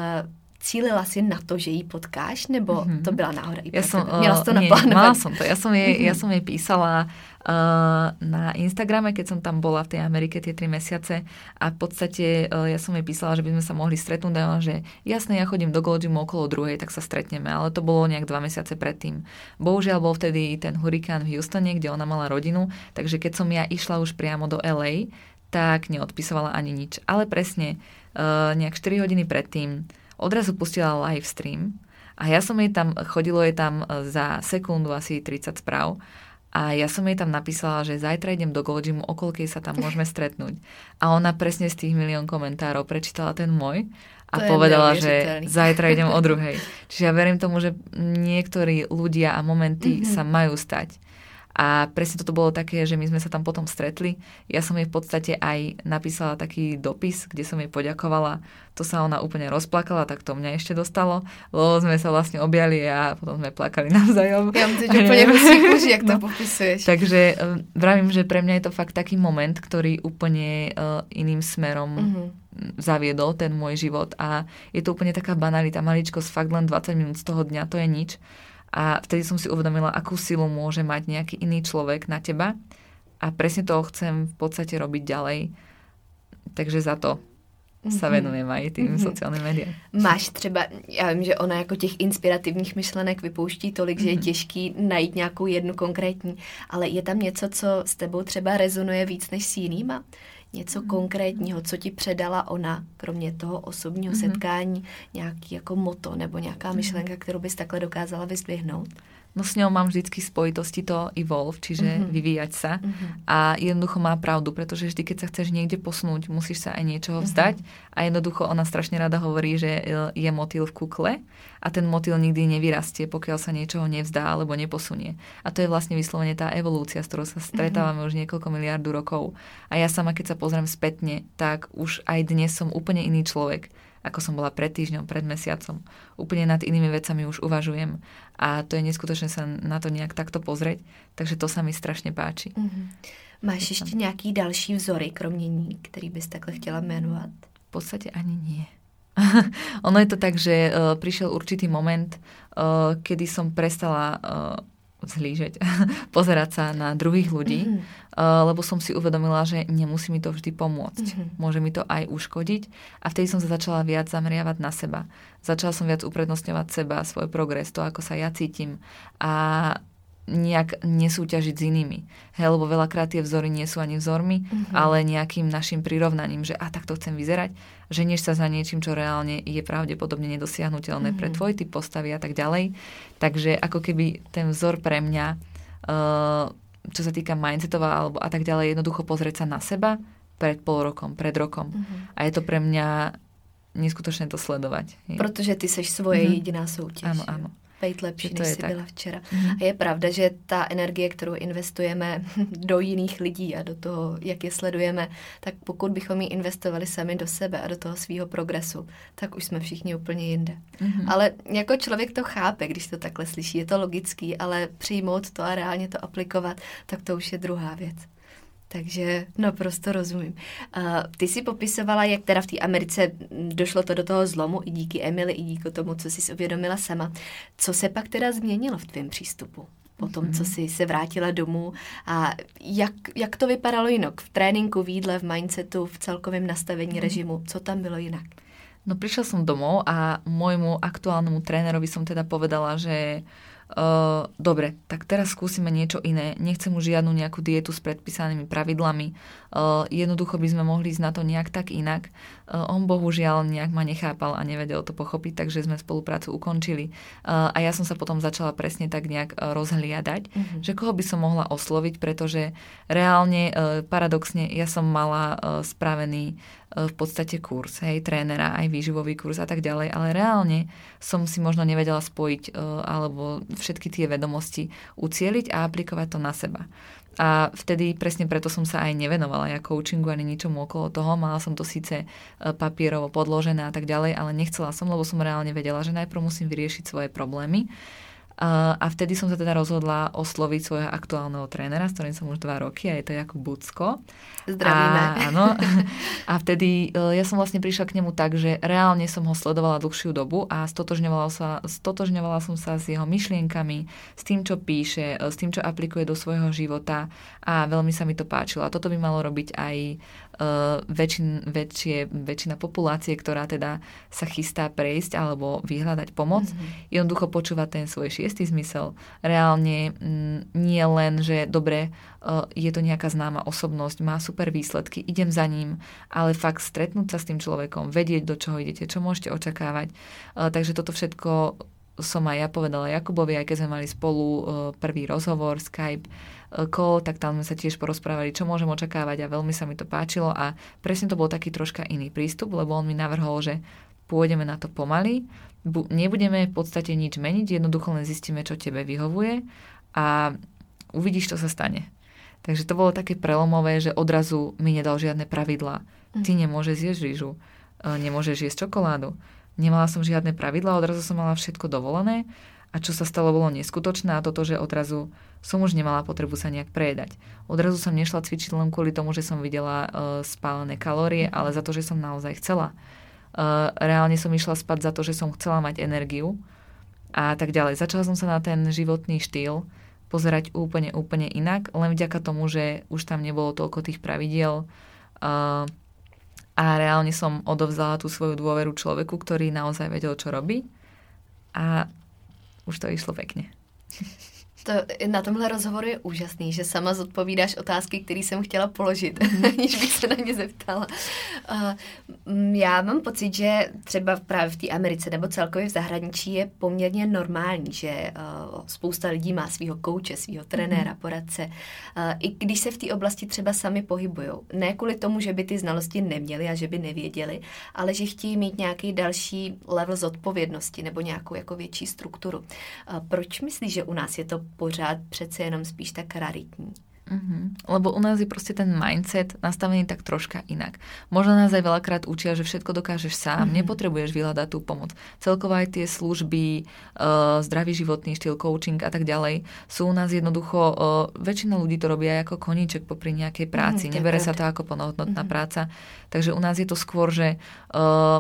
cílila si na to, že ji potkáš, nebo mm-hmm. to byla náhoda i ja som, Měla to Mala som to. Ja som jej, mm-hmm. ja som jej písala uh, na Instagrame, keď som tam bola v tej Amerike tie tri mesiace a v podstate uh, ja som jej písala, že by sme sa mohli stretnúť a ona, že jasne, ja chodím do Goldimu okolo druhej, tak sa stretneme, ale to bolo nejak dva mesiace predtým. Bohužiaľ bol vtedy ten hurikán v Houstone, kde ona mala rodinu, takže keď som ja išla už priamo do LA, tak neodpisovala ani nič. Ale presne, uh, nejak 4 hodiny predtým odrazu pustila live stream a ja som jej tam, chodilo jej tam e, za sekundu asi 30 správ a ja som jej tam napísala, že zajtra idem do Goldimu, okolkej sa tam môžeme stretnúť. A ona presne z tých milión komentárov prečítala ten môj a to povedala, že zajtra idem o druhej. Čiže ja verím tomu, že niektorí ľudia a momenty mm-hmm. sa majú stať. A presne toto bolo také, že my sme sa tam potom stretli. Ja som jej v podstate aj napísala taký dopis, kde som jej poďakovala. To sa ona úplne rozplakala, tak to mňa ešte dostalo, lebo sme sa vlastne objali a potom sme plakali navzájom. Ja mám teď úplne musím už, jak to no. popisuješ. Takže uh, vravím, že pre mňa je to fakt taký moment, ktorý úplne uh, iným smerom mm-hmm zaviedol ten môj život a je to úplne taká banalita, maličkosť, fakt len 20 minút z toho dňa, to je nič a vtedy som si uvedomila, akú silu môže mať nejaký iný človek na teba. A presne to chcem v podstate robiť ďalej. Takže za to sa mhm. venujem aj tým mm-hmm. sociálnym médiám. Máš třeba, já vím, že ona jako těch inspirativních myšlenek vypouští tolik, mm-hmm. že je mhm. těžký najít nějakou jednu konkrétní, ale je tam něco, co s tebou třeba rezonuje víc než s jinýma? Něco konkrétního, co ti předala ona, kromě toho osobního mm-hmm. setkání, nějaký jako moto nebo nějaká mhm. myšlenka, kterou bys takhle dokázala vyzdvihnout? No s ňou mám vždycky spojitosti to evolve, čiže mm-hmm. vyvíjať sa. Mm-hmm. A jednoducho má pravdu, pretože vždy, keď sa chceš niekde posunúť, musíš sa aj niečoho mhm. vzdať. Mm-hmm. A jednoducho ona strašne rada hovorí, že je motýl v kukle a ten motýl nikdy nevyrastie, pokiaľ sa niečoho nevzdá alebo neposunie. A to je vlastne vyslovene tá evolúcia, s ktorou sa stretávame mm-hmm. už niekoľko miliardu rokov. A ja sama, keď sa pozriem spätne, tak už aj dnes som úplne iný človek ako som bola pred týždňom, pred mesiacom. Úplne nad inými vecami už uvažujem a to je neskutočné sa na to nejak takto pozrieť, takže to sa mi strašne páči. Mm-hmm. Máš ešte nejaký další vzory, kromě ní, který bys takhle chtěla jmenovat? V podstate ani nie. ono je to tak, že uh, prišiel určitý moment, uh, kedy som prestala uh, zhlížeť, pozerať sa na druhých ľudí, mm-hmm. uh, lebo som si uvedomila, že nemusí mi to vždy pomôcť. Mm-hmm. Môže mi to aj uškodiť a vtedy som sa začala viac zameriavať na seba. Začala som viac uprednostňovať seba, svoj progres, to, ako sa ja cítim a nejak nesúťažiť s inými. Hej, lebo veľakrát tie vzory nie sú ani vzormi, mm-hmm. ale nejakým našim prirovnaním, že a takto chcem vyzerať, že než sa za niečím, čo reálne je pravdepodobne nedosiahnutelné mm-hmm. pre tvoj typ postavy a tak ďalej. Takže ako keby ten vzor pre mňa, uh, čo sa týka mindsetová alebo a tak ďalej, jednoducho pozrieť sa na seba pred pol rokom, pred rokom. Mm-hmm. A je to pre mňa neskutočné to sledovať. Protože ty seš svoje mm-hmm. jediná soutěž. Áno, áno být lepší, než jsi tak. byla včera. Mm-hmm. A je pravda, že ta energie, kterou investujeme do jiných lidí a do toho, jak je sledujeme, tak pokud bychom ji investovali sami do sebe a do toho svého progresu, tak už jsme všichni úplně jinde. Mm-hmm. Ale jako člověk to chápe, když to takhle slyší, je to logický, ale přijmout to a reálně to aplikovat, tak to už je druhá věc. Takže naprosto rozumím. Uh, ty si popisovala, jak teda v té Americe došlo to do toho zlomu i díky Emily, i díky tomu, co jsi uvědomila sama. Co se pak teda změnilo v tvém přístupu? po tom, co mhm. jsi se vrátila domů a jak, jak to vypadalo jinak v tréninku, v jídle, v mindsetu, v celkovém nastavení mm. režimu, co tam bylo jinak? No prišla som domov a môjmu aktuálnemu trénerovi som teda povedala, že uh, dobre, tak teraz skúsime niečo iné, nechcem už žiadnu nejakú dietu s predpísanými pravidlami, uh, jednoducho by sme mohli ísť na to nejak tak inak. Uh, on bohužiaľ nejak ma nechápal a nevedel to pochopiť, takže sme spoluprácu ukončili. Uh, a ja som sa potom začala presne tak nejak uh, rozhliadať, mm-hmm. že koho by som mohla osloviť, pretože reálne, paradoxne, ja som mala spravený v podstate kurz, hej, trénera, aj výživový kurz a tak ďalej, ale reálne som si možno nevedela spojiť alebo všetky tie vedomosti ucieliť a aplikovať to na seba. A vtedy presne preto som sa aj nevenovala ja coachingu ani ničomu okolo toho. Mala som to síce e, papierovo podložené a tak ďalej, ale nechcela som, lebo som reálne vedela, že najprv musím vyriešiť svoje problémy a vtedy som sa teda rozhodla osloviť svojho aktuálneho trénera, s ktorým som už dva roky a je to Jakub Bucko. Zdravíme. A, áno. A vtedy e, ja som vlastne prišla k nemu tak, že reálne som ho sledovala dlhšiu dobu a stotožňovala, sa, stotožňovala som sa s jeho myšlienkami, s tým, čo píše, e, s tým, čo aplikuje do svojho života a veľmi sa mi to páčilo. A toto by malo robiť aj väčšin, väčšie, väčšina populácie, ktorá teda sa chystá prejsť alebo vyhľadať pomoc, mm-hmm. jednoducho počúva ten svoj šiestý zmysel. Reálne m, mm, nie len, že dobre, uh, je to nejaká známa osobnosť, má super výsledky, idem za ním, ale fakt stretnúť sa s tým človekom, vedieť, do čoho idete, čo môžete očakávať. Uh, takže toto všetko som aj ja povedala Jakubovi, aj keď sme mali spolu uh, prvý rozhovor, Skype, call, tak tam sme sa tiež porozprávali, čo môžem očakávať a veľmi sa mi to páčilo a presne to bol taký troška iný prístup, lebo on mi navrhol, že pôjdeme na to pomaly, bu- nebudeme v podstate nič meniť, jednoducho len zistíme, čo tebe vyhovuje a uvidíš, čo sa stane. Takže to bolo také prelomové, že odrazu mi nedal žiadne pravidlá. Mhm. Ty nemôžeš jesť rýžu, e, nemôžeš jesť čokoládu. Nemala som žiadne pravidlá, odrazu som mala všetko dovolené a čo sa stalo, bolo neskutočné a toto, že odrazu som už nemala potrebu sa nejak prejedať. Odrazu som nešla cvičiť len kvôli tomu, že som videla uh, spálené kalórie, ale za to, že som naozaj chcela. Uh, reálne som išla spať za to, že som chcela mať energiu a tak ďalej. Začala som sa na ten životný štýl pozerať úplne, úplne inak, len vďaka tomu, že už tam nebolo toľko tých pravidiel uh, a reálne som odovzdala tú svoju dôveru človeku, ktorý naozaj vedel, čo robí a už to išlo pekne. To, na tomhle rozhovoru je úžasný, že sama zodpovídáš otázky, které jsem chtěla položit, mhm. aniž bych se na ně zeptala. Uh, já mám pocit, že třeba právě v té Americe nebo celkově v zahraničí je poměrně normální, že uh, spousta lidí má svého kouče, svého trenéra, mm. poradce, uh, i když se v té oblasti třeba sami pohybují. Ne kvůli tomu, že by ty znalosti neměli a že by nevěděli, ale že chtějí mít nějaký další level zodpovědnosti nebo nějakou jako větší strukturu. Uh, proč myslíš, že u nás je to pořád přece jenom spíš tak raritní. Mm-hmm. Lebo u nás je proste ten mindset nastavený tak troška inak. Možno nás aj veľakrát učia, že všetko dokážeš sám, mm-hmm. nepotrebuješ vyhľadať tú pomoc. Celkovo aj tie služby, uh, zdravý životný štýl, coaching a tak ďalej sú u nás jednoducho, uh, väčšina ľudí to robia ako koníček popri nejakej práci. Mm, Nebere sa to ako plnohodnotná mm-hmm. práca. Takže u nás je to skôr, že uh,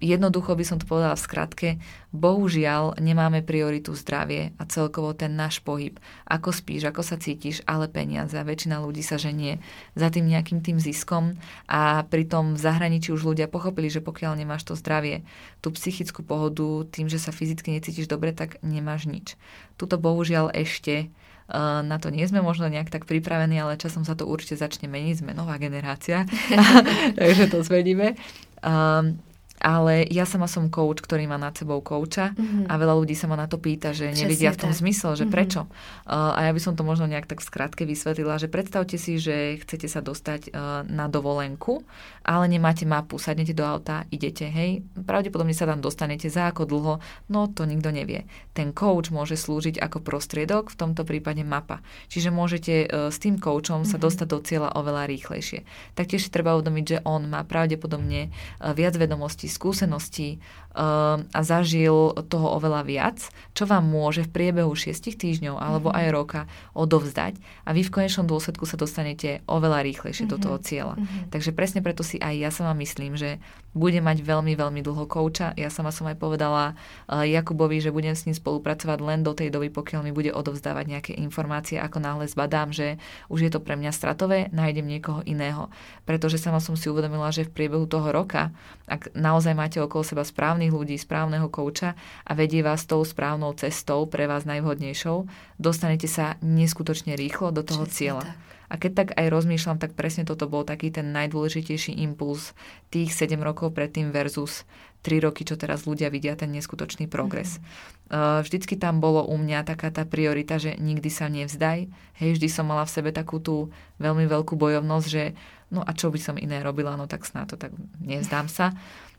jednoducho by som to povedala v skratke, bohužiaľ nemáme prioritu zdravie a celkovo ten náš pohyb. Ako spíš, ako sa cítiš, ale peniaze. A väčšina ľudí sa ženie za tým nejakým tým ziskom a pritom v zahraničí už ľudia pochopili, že pokiaľ nemáš to zdravie, tú psychickú pohodu, tým, že sa fyzicky necítiš dobre, tak nemáš nič. Tuto bohužiaľ ešte e, na to nie sme možno nejak tak pripravení, ale časom sa to určite začne meniť, sme nová generácia, takže to zmeníme. Um, ale ja sama som coach, ktorý má nad sebou kouča mm-hmm. a veľa ľudí sa ma na to pýta, že Přesne nevidia v tom tak. zmysel, že mm-hmm. prečo. Uh, a ja by som to možno nejak tak skrátke vysvetlila, že predstavte si, že chcete sa dostať uh, na dovolenku, ale nemáte mapu, sadnete do auta, idete, hej, pravdepodobne sa tam dostanete za ako dlho, no to nikto nevie. Ten coach môže slúžiť ako prostriedok, v tomto prípade mapa. Čiže môžete uh, s tým coachom mm-hmm. sa mhm. dostať do cieľa oveľa rýchlejšie. Taktiež treba uvedomiť, že on má pravdepodobne uh, viac vedomostí skúseností a zažil toho oveľa viac, čo vám môže v priebehu 6 týždňov alebo mm-hmm. aj roka odovzdať a vy v konečnom dôsledku sa dostanete oveľa rýchlejšie mm-hmm. do toho cieľa. Mm-hmm. Takže presne preto si aj ja sama myslím, že bude mať veľmi, veľmi dlho kouča. Ja sama som aj povedala uh, Jakubovi, že budem s ním spolupracovať len do tej doby, pokiaľ mi bude odovzdávať nejaké informácie, ako náhle zbadám, že už je to pre mňa stratové, nájdem niekoho iného. Pretože sama som si uvedomila, že v priebehu toho roka, ak naozaj máte okolo seba správnych ľudí, správneho kouča a vedie vás tou správnou cestou, pre vás najvhodnejšou, dostanete sa neskutočne rýchlo do toho Česne cieľa. Tak. A keď tak aj rozmýšľam, tak presne toto bol taký ten najdôležitejší impuls tých 7 rokov predtým versus 3 roky, čo teraz ľudia vidia ten neskutočný progres. Mm-hmm. Vždycky tam bolo u mňa taká tá priorita, že nikdy sa nevzdaj. Hej, vždy som mala v sebe takú tú veľmi veľkú bojovnosť, že no a čo by som iné robila, no tak snáď to tak nevzdám sa.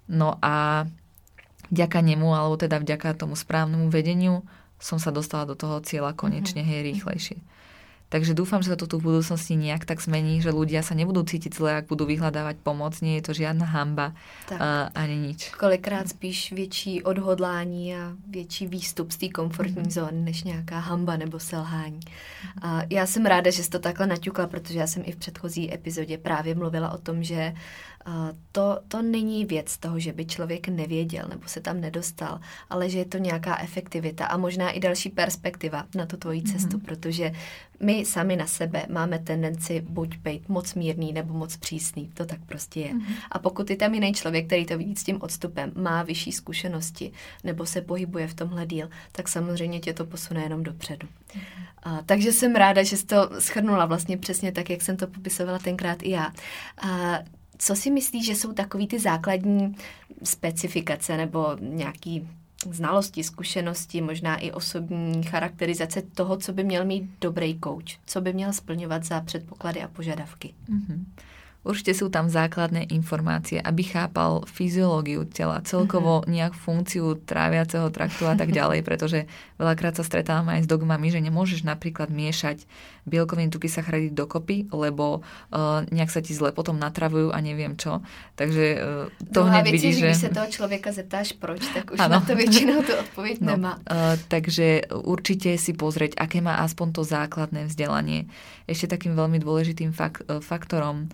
No a vďaka nemu, alebo teda vďaka tomu správnemu vedeniu som sa dostala do toho cieľa konečne, mm-hmm. hej, rýchlejšie. Takže dúfam, že sa to tu v budúcnosti nejak tak zmení, že ľudia sa nebudú cítiť zle, ak budú vyhľadávať pomoc. Nie je to žiadna hamba tak. uh, ani nič. Kolikrát spíš větší odhodlání a větší výstup z té komfortní mm-hmm. zóny, než nějaká hamba nebo selhání. A já jsem ráda, že jsi to takhle naťukla, protože já jsem i v předchozí epizodě právě mluvila o tom, že to, to není věc toho, že by člověk nevěděl nebo se tam nedostal, ale že je to nějaká efektivita a možná i další perspektiva na tu tvoji cestu, mm-hmm. protože my sami na sebe máme tendenci buď být moc mírný nebo moc přísný. To tak prostě je. Mm-hmm. A pokud je tam jiný člověk, který to vidí s tím odstupem, má vyšší zkušenosti nebo se pohybuje v tomhle díl, tak samozřejmě tě to posune jenom dopředu. Mm-hmm. A, takže jsem ráda, že jsi to schrnula vlastně přesně tak, jak jsem to popisovala tenkrát i já. A, co si myslíš, že jsou takový ty základní specifikace nebo nějaký znalosti, zkušenosti, možná i osobní charakterizace toho, co by měl mít dobrý coach, co by měl splňovat za předpoklady a požadavky? Mm-hmm. Určite sú tam základné informácie, aby chápal fyziológiu tela, celkovo mhm. nejak funkciu tráviaceho traktu a tak ďalej, pretože veľakrát sa stretávame aj s dogmami, že nemôžeš napríklad miešať bielkoviny tuky sacharidy dokopy, lebo uh, nejak sa ti zle potom natravujú a neviem čo. Takže uh, to Druhá hneď vidíš, že... když sa toho človeka zeptáš proč, tak už ano. na to väčšinou to odpoveď no, nemá. Uh, takže určite si pozrieť, aké má aspoň to základné vzdelanie. Ešte takým veľmi dôležitým fak- faktorom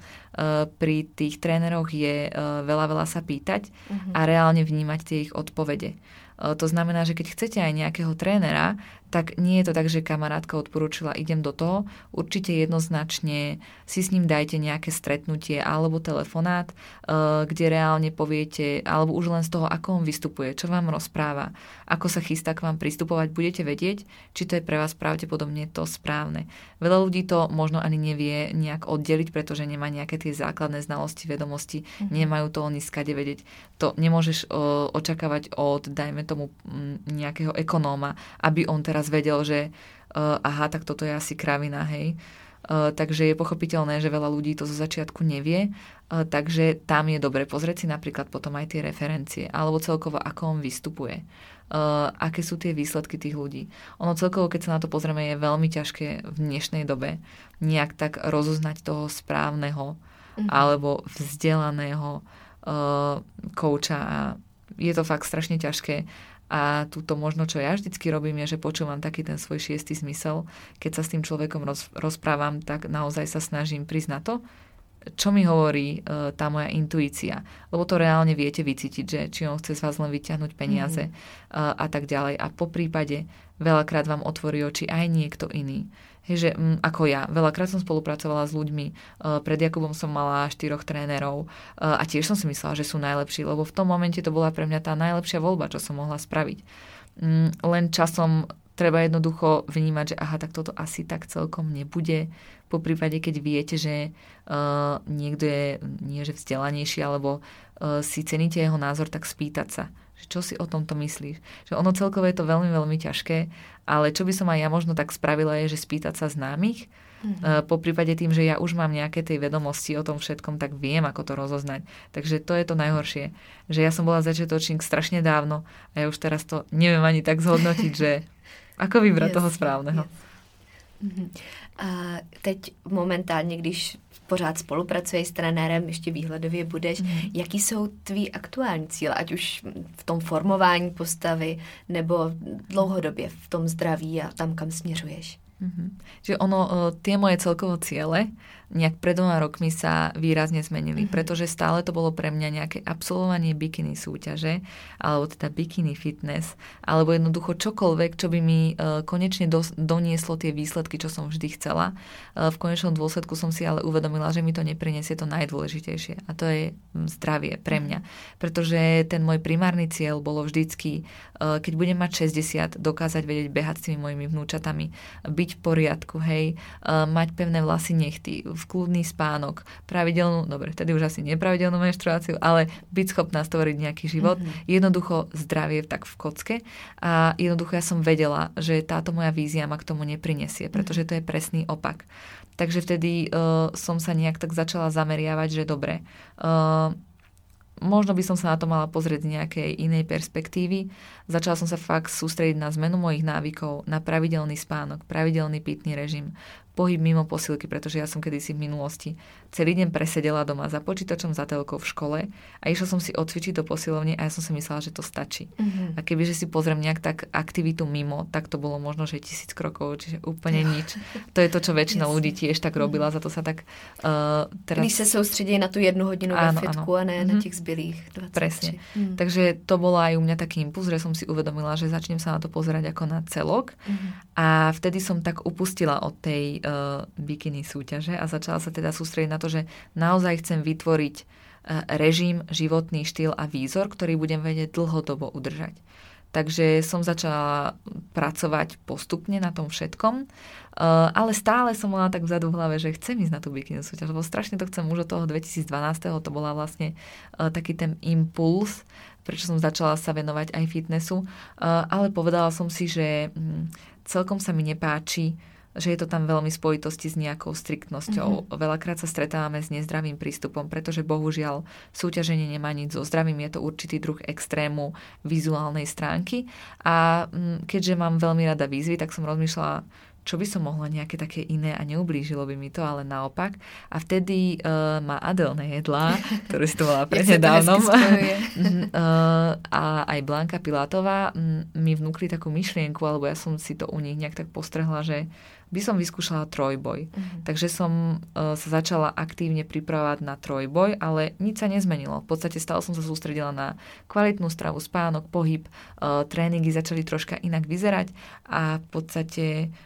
pri tých tréneroch je uh, veľa, veľa sa pýtať uh-huh. a reálne vnímať tie ich odpovede. To znamená, že keď chcete aj nejakého trénera, tak nie je to tak, že kamarátka odporúčila, idem do toho. Určite jednoznačne si s ním dajte nejaké stretnutie alebo telefonát, eh, kde reálne poviete, alebo už len z toho, ako on vystupuje, čo vám rozpráva, ako sa chystá k vám pristupovať, budete vedieť, či to je pre vás pravdepodobne to správne. Veľa ľudí to možno ani nevie nejak oddeliť, pretože nemá nejaké tie základné znalosti, vedomosti, mm-hmm. nemajú to oni skade vedieť. To nemôžeš uh, očakávať od, dajme tomu, nejakého ekonóma, aby on teraz teraz vedel, že uh, aha, tak toto je asi kravina, hej. Uh, takže je pochopiteľné, že veľa ľudí to zo začiatku nevie, uh, takže tam je dobre pozrieť si napríklad potom aj tie referencie, alebo celkovo ako on vystupuje. Uh, aké sú tie výsledky tých ľudí. Ono celkovo, keď sa na to pozrieme, je veľmi ťažké v dnešnej dobe nejak tak rozoznať toho správneho mm-hmm. alebo vzdelaného kouča a je to fakt strašne ťažké a túto možno, čo ja vždycky robím, je, že počúvam taký ten svoj šiestý zmysel. Keď sa s tým človekom roz, rozprávam, tak naozaj sa snažím prísť na to, čo mi hovorí e, tá moja intuícia. Lebo to reálne viete vycítiť, že či on chce z vás len vyťahnuť peniaze mm-hmm. e, a tak ďalej. A po prípade veľakrát vám otvorí oči aj niekto iný. Hej, že m, mm, ako ja, veľakrát som spolupracovala s ľuďmi, uh, pred Jakubom som mala štyroch trénerov uh, a tiež som si myslela, že sú najlepší, lebo v tom momente to bola pre mňa tá najlepšia voľba, čo som mohla spraviť. Um, len časom treba jednoducho vnímať, že aha, tak toto asi tak celkom nebude. Po prípade, keď viete, že uh, niekto je nie že vzdelanejší, alebo uh, si ceníte jeho názor, tak spýtať sa, čo si o tomto myslíš. Že ono celkovo je to veľmi, veľmi ťažké ale čo by som aj ja možno tak spravila je, že spýtať sa známych, mm-hmm. po prípade tým, že ja už mám nejaké tej vedomosti o tom všetkom, tak viem, ako to rozoznať. Takže to je to najhoršie, že ja som bola začiatočník strašne dávno a ja už teraz to neviem ani tak zhodnotiť, že ako vybrať yes, toho správneho. Yes. Mm-hmm. A teď momentálně, když pořád spolupracuješ s trenérem, ještě výhledově budeš, mm. jaký jsou tvý aktuální cíle, ať už v tom formování postavy, nebo dlouhodobě v tom zdraví a tam, kam směřuješ? Mm-hmm. Čiže ono, tie moje celkovo ciele, nejak pred dvoma rokmi sa výrazne zmenili, mm-hmm. pretože stále to bolo pre mňa nejaké absolvovanie bikiny súťaže, alebo teda bikiny fitness, alebo jednoducho čokoľvek, čo by mi uh, konečne do, donieslo tie výsledky, čo som vždy chcela. Uh, v konečnom dôsledku som si ale uvedomila, že mi to neprinesie to najdôležitejšie a to je zdravie pre mňa. Pretože ten môj primárny cieľ bolo vždycky, uh, keď budem mať 60, dokázať vedieť behať s tými mojimi vnúčatami, byť v poriadku, hej, mať pevné vlasy nechty, kľudný spánok, pravidelnú, dobre, tedy už asi nepravidelnú menštruáciu, ale byť schopná stvoriť nejaký život. Mm-hmm. Jednoducho zdravie tak v kocke a jednoducho ja som vedela, že táto moja vízia ma k tomu neprinesie, mhm. pretože to je presný opak. Takže vtedy uh, som sa nejak tak začala zameriavať, že dobre, uh, možno by som sa na to mala pozrieť z nejakej inej perspektívy. Začala som sa fakt sústrediť na zmenu mojich návykov, na pravidelný spánok, pravidelný pitný režim, pohyb mimo posilky, pretože ja som kedysi v minulosti celý deň presedela doma za počítačom, za telkou v škole a išla som si odcvičiť do posilovne a ja som si myslela, že to stačí. Mm-hmm. A kebyže si pozriem nejak tak aktivitu mimo, tak to bolo možno, že tisíc krokov, čiže úplne nič. To je to, čo väčšina yes. ľudí tiež tak robila, za to sa tak uh, teraz... Když sa soustředí na tú jednu hodinu áno, fitku áno. a ne mm-hmm. na mhm. tých zbylých 20. Presne. Mm. Takže to bola aj u mňa taký impuls, že som si uvedomila, že začnem sa na to pozerať ako na celok mm-hmm. a vtedy som tak upustila od tej uh, bikiny súťaže a začala sa teda sústrediť na to, že naozaj chcem vytvoriť uh, režim, životný štýl a výzor, ktorý budem vedieť dlhodobo udržať. Takže som začala pracovať postupne na tom všetkom, uh, ale stále som mala tak vzadu v hlave, že chcem ísť na tú bikini súťaž, lebo strašne to chcem už od toho 2012. To bola vlastne taký ten impuls, prečo som začala sa venovať aj fitnessu, ale povedala som si, že um, celkom sa mi nepáči že je to tam veľmi spojitosti s nejakou striktnosťou. Mm-hmm. Veľakrát sa stretávame s nezdravým prístupom, pretože bohužiaľ súťaženie nemá nič so zdravím, je to určitý druh extrému vizuálnej stránky. A mm, keďže mám veľmi rada výzvy, tak som rozmýšľala, čo by som mohla nejaké také iné a neublížilo by mi to, ale naopak. A vtedy uh, ma Adel nejedla, ktorú si to volala prednedávnom. uh, a aj Blanka Pilátová mi vnúkli takú myšlienku, alebo ja som si to u nich nejak tak postrehla, že by som vyskúšala trojboj. Uh-huh. Takže som uh, sa začala aktívne pripravovať na trojboj, ale nič sa nezmenilo. V podstate stále som sa sústredila na kvalitnú stravu, spánok, pohyb, uh, tréningy začali troška inak vyzerať a v podstate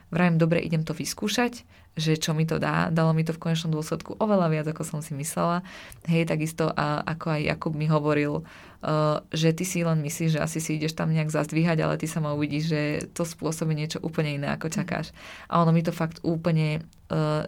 vrajem, dobre, idem to vyskúšať že čo mi to dá. Dalo mi to v konečnom dôsledku oveľa viac, ako som si myslela. Hej, takisto a, ako aj Jakub mi hovoril, uh, že ty si len myslíš, že asi si ideš tam nejak zazdvíhať, ale ty sama uvidíš, že to spôsobí niečo úplne iné, ako čakáš. A ono mi to fakt úplne uh,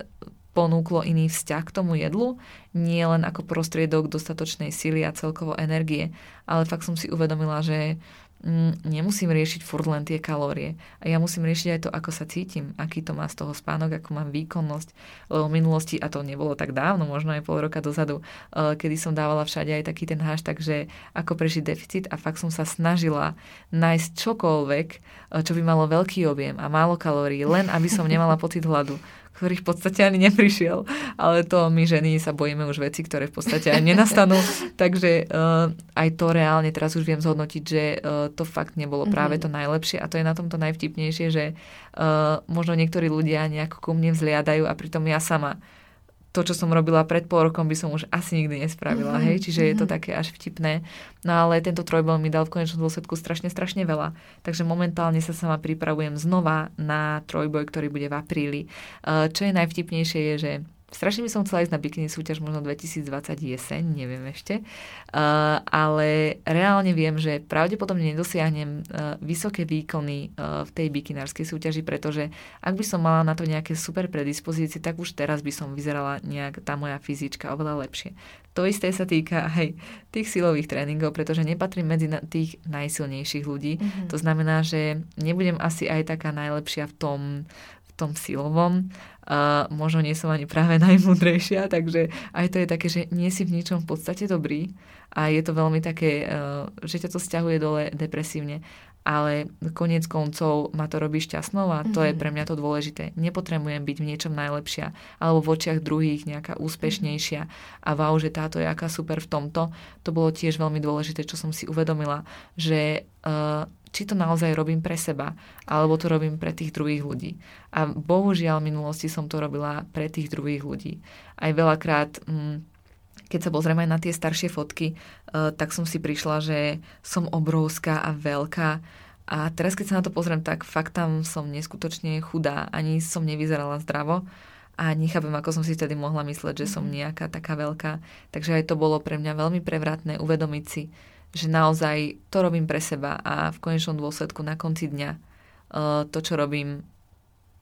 ponúklo iný vzťah k tomu jedlu, nie len ako prostriedok dostatočnej síly a celkovo energie, ale fakt som si uvedomila, že mm, nemusím riešiť furt len tie kalórie. A ja musím riešiť aj to, ako sa cítim, aký to má z toho spánok, ako mám výkonnosť. Lebo v minulosti, a to nebolo tak dávno, možno aj pol roka dozadu, uh, kedy som dávala všade aj taký ten hashtag, že ako prežiť deficit a fakt som sa snažila nájsť čokoľvek, uh, čo by malo veľký objem a málo kalórií, len aby som nemala pocit hladu ktorý v podstate ani neprišiel. Ale to my ženy sa bojíme už veci, ktoré v podstate ani nenastanú. Takže uh, aj to reálne teraz už viem zhodnotiť, že uh, to fakt nebolo mm-hmm. práve to najlepšie a to je na tomto najvtipnejšie, že uh, možno niektorí ľudia nejako ku mne vzliadajú a pritom ja sama to, čo som robila pred pol rokom, by som už asi nikdy nespravila, mm-hmm. hej, čiže mm-hmm. je to mhm. také až vtipné. No ale tento trojbol mi dal v konečnom dôsledku strašne, strašne veľa. Takže momentálne sa sama pripravujem znova na trojboj, ktorý bude v apríli. Čo je najvtipnejšie je, že Strašne by som chcela ísť na bikini súťaž možno 2020 jeseň, neviem ešte. Uh, ale reálne viem, že pravdepodobne nedosiahnem uh, vysoké výkony uh, v tej bikinárskej súťaži, pretože ak by som mala na to nejaké super predispozície, tak už teraz by som vyzerala nejak tá moja fyzička oveľa lepšie. To isté sa týka aj tých silových tréningov, pretože nepatrím medzi tých najsilnejších ľudí. Mm-hmm. To znamená, že nebudem asi aj taká najlepšia v tom, tom silovom, a možno nie som ani práve najmudrejšia, takže aj to je také, že nie si v ničom v podstate dobrý a je to veľmi také, e, že ťa to stiahuje dole depresívne ale konec koncov ma to robí šťastnou a to mm-hmm. je mhm. pre mňa to dôležité. Nepotrebujem byť v niečom najlepšia alebo v očiach druhých nejaká úspešnejšia a wow, že táto je aká super v tomto. To bolo tiež veľmi dôležité, čo som si uvedomila, že uh, či to naozaj robím pre seba, alebo to robím pre tých druhých ľudí. A bohužiaľ v minulosti som to robila pre tých druhých ľudí. Aj veľakrát... Mm, keď sa pozrieme aj na tie staršie fotky, uh, tak som si prišla, že som obrovská a veľká. A teraz, keď sa na to pozriem, tak fakt tam som neskutočne chudá. Ani som nevyzerala zdravo a nechápem, ako som si vtedy mohla mysleť, že som mhm. nejaká taká veľká. Takže aj to bolo pre mňa veľmi prevratné uvedomiť si, že naozaj to robím pre seba a v konečnom dôsledku na konci dňa uh, to, čo robím,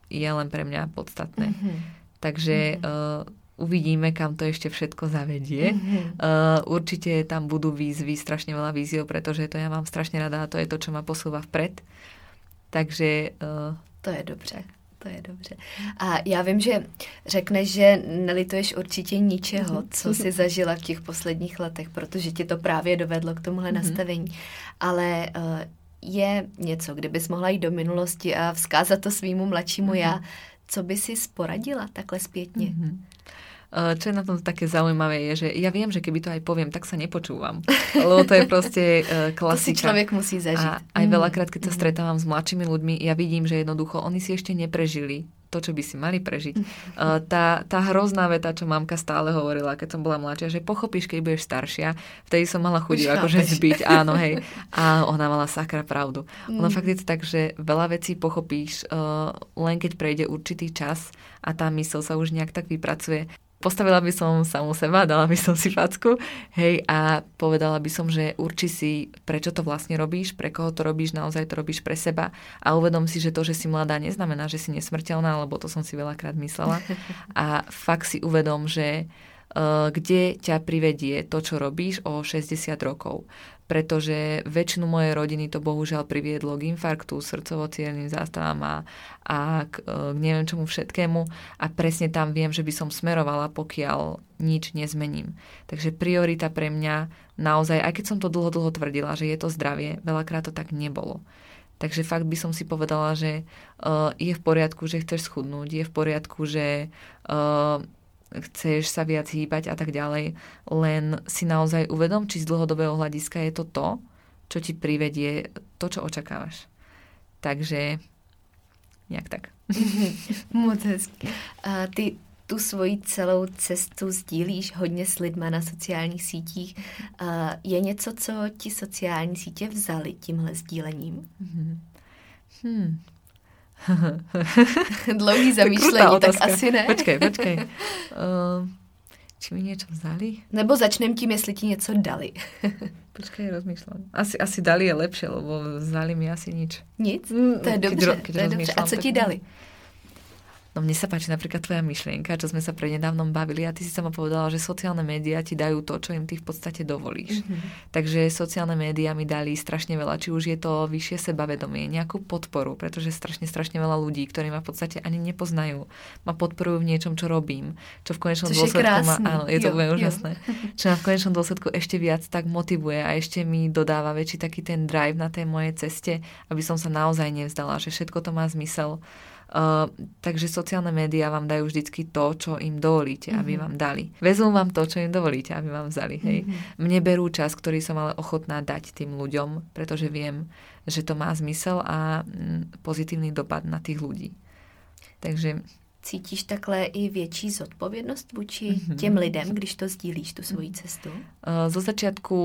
je len pre mňa podstatné. Mm-hmm. Takže uh, uvidíme, kam to ešte všetko zavedie. Mm-hmm. Uh, určite tam budú výzvy, strašne veľa výziev, pretože to ja mám strašne rada a to je to, čo ma posúva vpred. Takže... Uh, to je dobře. To je dobře. A já vím, že řekneš, že nelituješ určitě ničeho, mhm. co jsi zažila v těch posledních letech, protože ti to právě dovedlo k tomuhle mm-hmm. nastavení. Ale uh, je něco, kdybys mohla jít do minulosti a vzkázat to svýmu mladšímu mm-hmm. já, co by si sporadila takhle zpětně? Mm-hmm. Eh, čo je na tom také zaujímavé, je, že ja viem, že keby to aj poviem, tak sa nepočúvam. Lebo to je proste klasika. To si človek musí zažiť. A aj veľakrát, keď sa mhm. stretávam s mladšími ľuďmi, ja vidím, že jednoducho oni si ešte neprežili to, čo by si mali prežiť. Uh, tá, tá hrozná veta, čo mamka stále hovorila, keď som bola mladšia, že pochopíš, keď budeš staršia, vtedy som mala chuť akože zbyť, áno, hej. A ona mala sakra pravdu. Mm. Ono fakt je to tak, že veľa vecí pochopíš uh, len keď prejde určitý čas a tá mysl sa už nejak tak vypracuje postavila by som samú seba, dala by som si facku, hej, a povedala by som, že urči si, prečo to vlastne robíš, pre koho to robíš, naozaj to robíš pre seba a uvedom si, že to, že si mladá, neznamená, že si nesmrteľná, lebo to som si veľakrát myslela. A fakt si uvedom, že uh, kde ťa privedie to, čo robíš o 60 rokov pretože väčšinu mojej rodiny to bohužiaľ priviedlo k infarktu, srdcovo zástavám a, a k, e, k neviem čomu všetkému a presne tam viem, že by som smerovala, pokiaľ nič nezmením. Takže priorita pre mňa naozaj, aj keď som to dlho, dlho tvrdila, že je to zdravie, veľakrát to tak nebolo. Takže fakt by som si povedala, že uh, je v poriadku, že chceš schudnúť, je v poriadku, že uh, chceš sa viac hýbať a tak ďalej. Len si naozaj uvedom, či z dlhodobého hľadiska je to to, čo ti privedie to, čo očakávaš. Takže nejak tak. Moc hezky. A ty tu svoji celou cestu sdílíš hodně s lidma na sociálních sítích. A je něco, co ti sociální sítě vzali tímhle sdílením? Hmm. Dlouhý zamýšlení, tak asi ne. Počkej, počkej. Uh, či mi niečo vzali? Nebo začnem tím, jestli ti něco dali. Počkej, rozmýšľam. Asi, asi dali je lepšie, lebo vzali mi asi nič. Nic? Mm, to je dobře, keď, keď to je dobře. A co ti dali? No mne sa páči napríklad tvoja myšlienka, čo sme sa prednedávnom bavili a ty si sama povedala, že sociálne médiá ti dajú to, čo im ty v podstate dovolíš. Mm-hmm. Takže sociálne médiá mi dali strašne veľa, či už je to vyššie sebavedomie, nejakú podporu, pretože strašne, strašne veľa ľudí, ktorí ma v podstate ani nepoznajú, ma podporujú v niečom, čo robím, čo v konečnom Což dôsledku ma, áno, je to jo, úplne úžasné, čo ma v konečnom dôsledku ešte viac tak motivuje a ešte mi dodáva väčší taký ten drive na tej mojej ceste, aby som sa naozaj nevzdala, že všetko to má zmysel Uh, takže sociálne médiá vám dajú vždycky to, čo im dovolíte, mm-hmm. aby mhm. vám dali. Vezmú vám to, čo im dovolíte, aby vám vzali. Hej. Mm-hmm. Mne berú čas, ktorý som ale ochotná dať tým ľuďom, pretože viem, že to má zmysel a mm, pozitívny dopad na tých ľudí. Takže Cítíš takhle i větší zodpovědnost vůči mm-hmm. těm lidem, když to sdílíš, tu svoji mhm. cestu? Eh, zo začiatku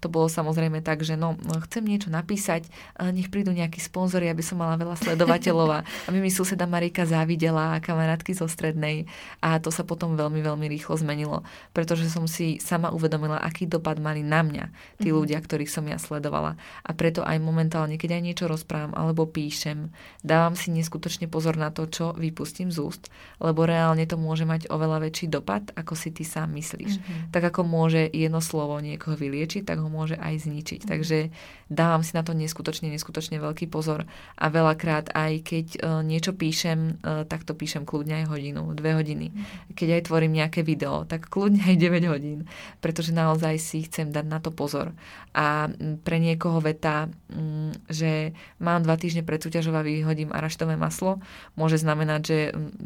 to bolo samozrejme tak, že no, chcem niečo napísať, nech prídu nejakí sponzory, aby som mala veľa sledovateľov a aby mi suseda Marika závidela a kamarátky zo strednej a to sa potom veľmi, veľmi rýchlo zmenilo, pretože som si sama uvedomila, aký dopad mali na mňa tí mm-hmm. ľudia, ktorých som ja sledovala. A preto aj momentálne, keď aj niečo rozprávam alebo píšem, dávam si neskutočne pozor na to, čo vypustím z úst úst, lebo reálne to môže mať oveľa väčší dopad, ako si ty sám myslíš. Mm-hmm. Tak ako môže jedno slovo niekoho vyliečiť, tak ho môže aj zničiť. Mm-hmm. Takže dávam si na to neskutočne, neskutočne veľký pozor. A veľakrát aj keď uh, niečo píšem, uh, tak to píšem kľudne aj hodinu, dve hodiny. Mm-hmm. Keď aj tvorím nejaké video, tak kľudne aj 9 hodín. Pretože naozaj si chcem dať na to pozor. A pre niekoho veta, že mám dva týždne pred súťažou a vyhodím araštové maslo, môže znamenať, že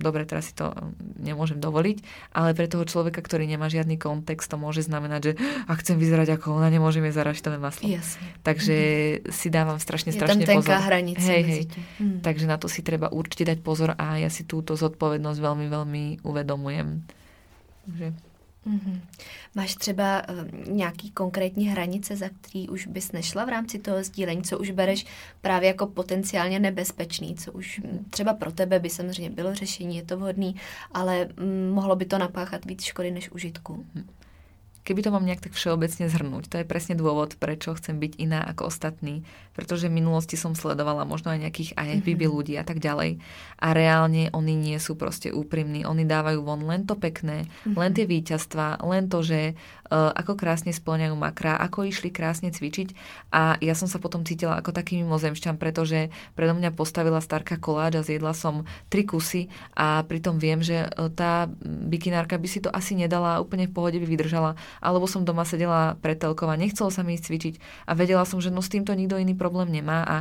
dobre, teraz si to nemôžem dovoliť, ale pre toho človeka, ktorý nemá žiadny kontext, to môže znamenať, že ak chcem vyzerať ako ona, nemôžem jesť arašidové maslo. Jasne. Takže mm-hmm. si dávam strašne, Je strašne tam pozor. hranica. Hej, hej. Mm. Takže na to si treba určite dať pozor a ja si túto zodpovednosť veľmi, veľmi uvedomujem. Takže... Mm-hmm. Máš třeba uh, nějaký konkrétní hranice, za který už bys nešla v rámci toho sdílení, co už bereš právě jako potenciálně nebezpečný, co už třeba pro tebe by samozřejmě bylo řešení, je to vhodný, ale mm, mohlo by to napáchat víc škody než užitku. Mm. Keby to mám nejak tak všeobecne zhrnúť, to je presne dôvod, prečo chcem byť iná ako ostatní, pretože v minulosti som sledovala možno aj nejakých IFBB mm-hmm. ľudí a tak ďalej a reálne oni nie sú proste úprimní, oni dávajú von len to pekné, mm-hmm. len tie víťazstva, len to, že ako krásne splňajú makra, ako išli krásne cvičiť. A ja som sa potom cítila ako taký mimozemšťan, pretože predo mňa postavila starka koláč a zjedla som tri kusy. A pritom viem, že tá bikinárka by si to asi nedala úplne v pohode by vydržala. Alebo som doma sedela pred telkou a nechcelo sa mi ísť cvičiť. A vedela som, že no s týmto nikto iný problém nemá. A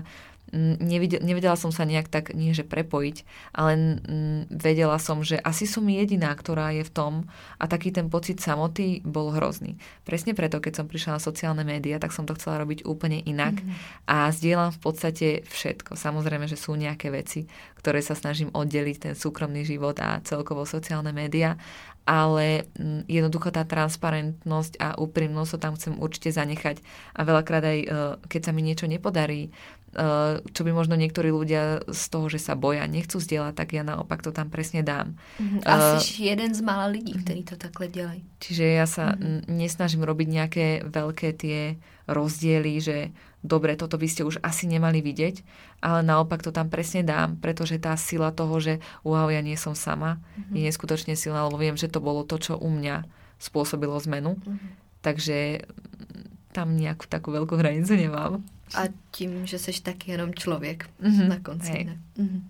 nevedela, nevedela som sa nejak tak, nie že prepojiť, ale vedela som, že asi som jediná, ktorá je v tom a taký ten pocit samoty bol hrozný. Presne preto, keď som prišla na sociálne médiá, tak som to chcela robiť úplne inak mm-hmm. a zdieľam v podstate všetko. Samozrejme, že sú nejaké veci, ktoré sa snažím oddeliť, ten súkromný život a celkovo sociálne médiá, ale jednoducho tá transparentnosť a úprimnosť to tam chcem určite zanechať. A veľakrát aj, e, keď sa mi niečo nepodarí, čo by možno niektorí ľudia z toho, že sa boja, nechcú zdieľať, tak ja naopak to tam presne dám. Mm-hmm. A uh, jeden z mála ľudí, ktorí to takhle dělají. Čiže ja sa mm-hmm. nesnažím robiť nejaké veľké tie rozdiely, že dobre, toto by ste už asi nemali vidieť, ale naopak to tam presne dám, pretože tá sila toho, že wow, ja nie som sama, mm-hmm. je neskutočne silná, lebo viem, že to bolo to, čo u mňa spôsobilo zmenu. Mm-hmm. Takže tam nejakú takú veľkú hranicu nemám. A tím, že seš taky jenom člověk mm-hmm. na konci. Hej. Ne? Mm-hmm.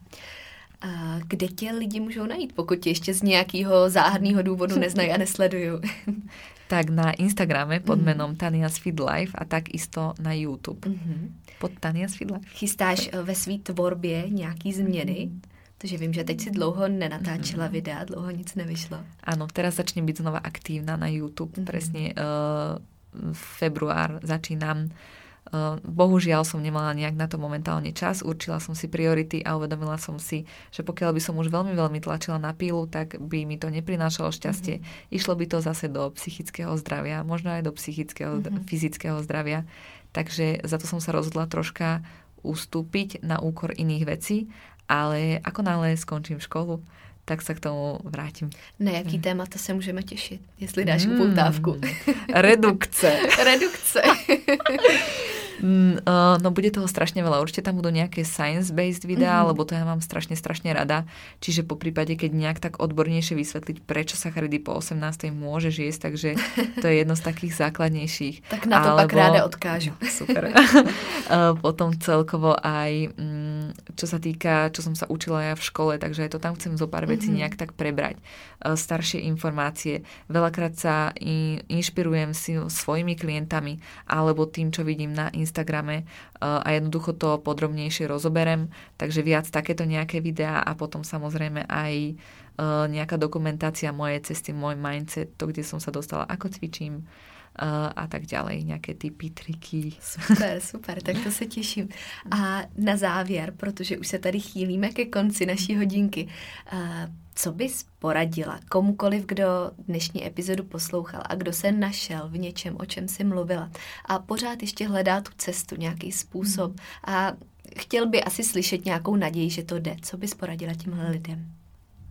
A kde tě lidi můžou najít, pokud tě ještě z nějakého záhadného důvodu neznají a nesledují? tak na Instagrame pod mm. menom Tania's Feed Life a takisto na YouTube mm-hmm. pod Tania's Feed Life. Chystáš eh, ve své tvorbě nějaký změny? Mm. Takže vím, že teď si dlouho nenatáčela mm. videa, dlouho nic nevyšlo. Áno, teraz začnem byť znova aktívna na YouTube. Mm-hmm. Presne uh, február začínam Bohužiaľ som nemala nejak na to momentálne čas, určila som si priority a uvedomila som si, že pokiaľ by som už veľmi, veľmi tlačila na pílu, tak by mi to neprinášalo šťastie. Mm-hmm. Išlo by to zase do psychického zdravia, možno aj do psychického, mm-hmm. fyzického zdravia. Takže za to som sa rozhodla troška ustúpiť na úkor iných vecí, ale ako náhle skončím školu, tak sa k tomu vrátim. Na jaký témata se můžeme těšit, jestli dáš mm. upoutávku? Redukce. Redukce. Mm, uh, no bude toho strašne veľa. Určite tam budú nejaké science-based videá, mm-hmm. lebo to ja mám strašne, strašne rada. Čiže po prípade, keď nejak tak odbornejšie vysvetliť, prečo sa charidy po 18. môžeš jesť, takže to je jedno z takých základnejších. Tak na to Alebo... pak ráda odkážu. Super. uh, potom celkovo aj, um, čo sa týka, čo som sa učila ja v škole, takže aj to tam chcem zo pár vecí mm-hmm. nejak tak prebrať. Uh, staršie informácie. Veľakrát sa in, inšpirujem si svojimi klientami alebo tým, čo vidím na Instagrame eh, a jednoducho to podrobnejšie rozoberem, takže viac takéto nejaké videá a potom samozrejme aj eh, nejaká dokumentácia mojej cesty, môj mindset, to, kde som sa dostala, ako cvičím, uh, a tak ďalej, nejaké typy, triky. Super, super, tak to se těším. A na závěr, protože už se tady chýlíme ke konci naší hodinky, co bys poradila komukoliv, kdo dnešní epizodu poslouchal a kdo se našel v něčem, o čem jsi mluvila a pořád ještě hledá tu cestu, nějaký způsob a chtěl by asi slyšet nějakou naději, že to jde. Co bys poradila těmhle lidem?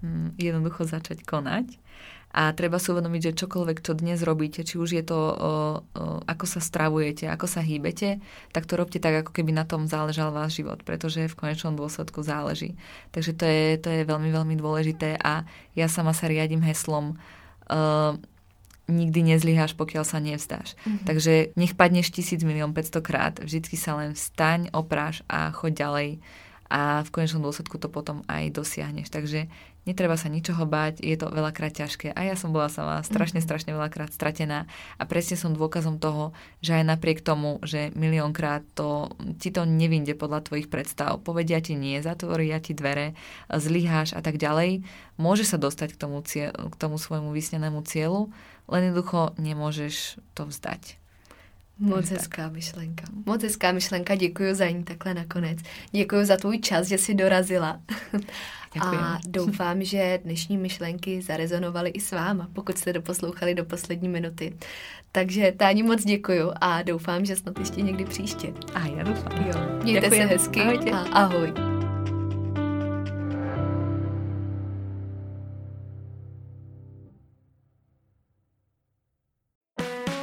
Hmm, jednoducho začať konať a treba si uvedomiť, že čokoľvek, čo dnes robíte, či už je to, o, o, ako sa stravujete, ako sa hýbete, tak to robte tak, ako keby na tom záležal váš život, pretože v konečnom dôsledku záleží. Takže to je, to je veľmi, veľmi dôležité a ja sama sa riadím heslom uh, nikdy nezlyháš, pokiaľ sa nevzdáš. Mm-hmm. Takže nech padneš tisíc milión 500 krát, vždycky sa len vstaň, opráš a choď ďalej a v konečnom dôsledku to potom aj dosiahneš. Takže netreba sa ničoho báť, je to veľakrát ťažké. A ja som bola sama strašne, mm. strašne veľakrát stratená a presne som dôkazom toho, že aj napriek tomu, že miliónkrát to, ti to nevinde podľa tvojich predstav, povedia ti nie, zatvoria ti dvere, zlyháš a tak ďalej, môže sa dostať k tomu, cieľ, k tomu svojmu vysnenému cieľu, len jednoducho nemôžeš to vzdať. Moc hezká myšlenka. Moc hezká myšlenka, děkuji za ní takhle nakonec. Děkuji za tvůj čas, že jsi dorazila. Děkuji. A doufám, že dnešní myšlenky zarezonovaly i s váma, pokud jste doposlouchali do poslední minuty. Takže Táni moc děkuji a doufám, že snad ještě někdy příště. A já doufám. Jo. Mějte Děkuji. se hezky Ahojtě. a ahoj.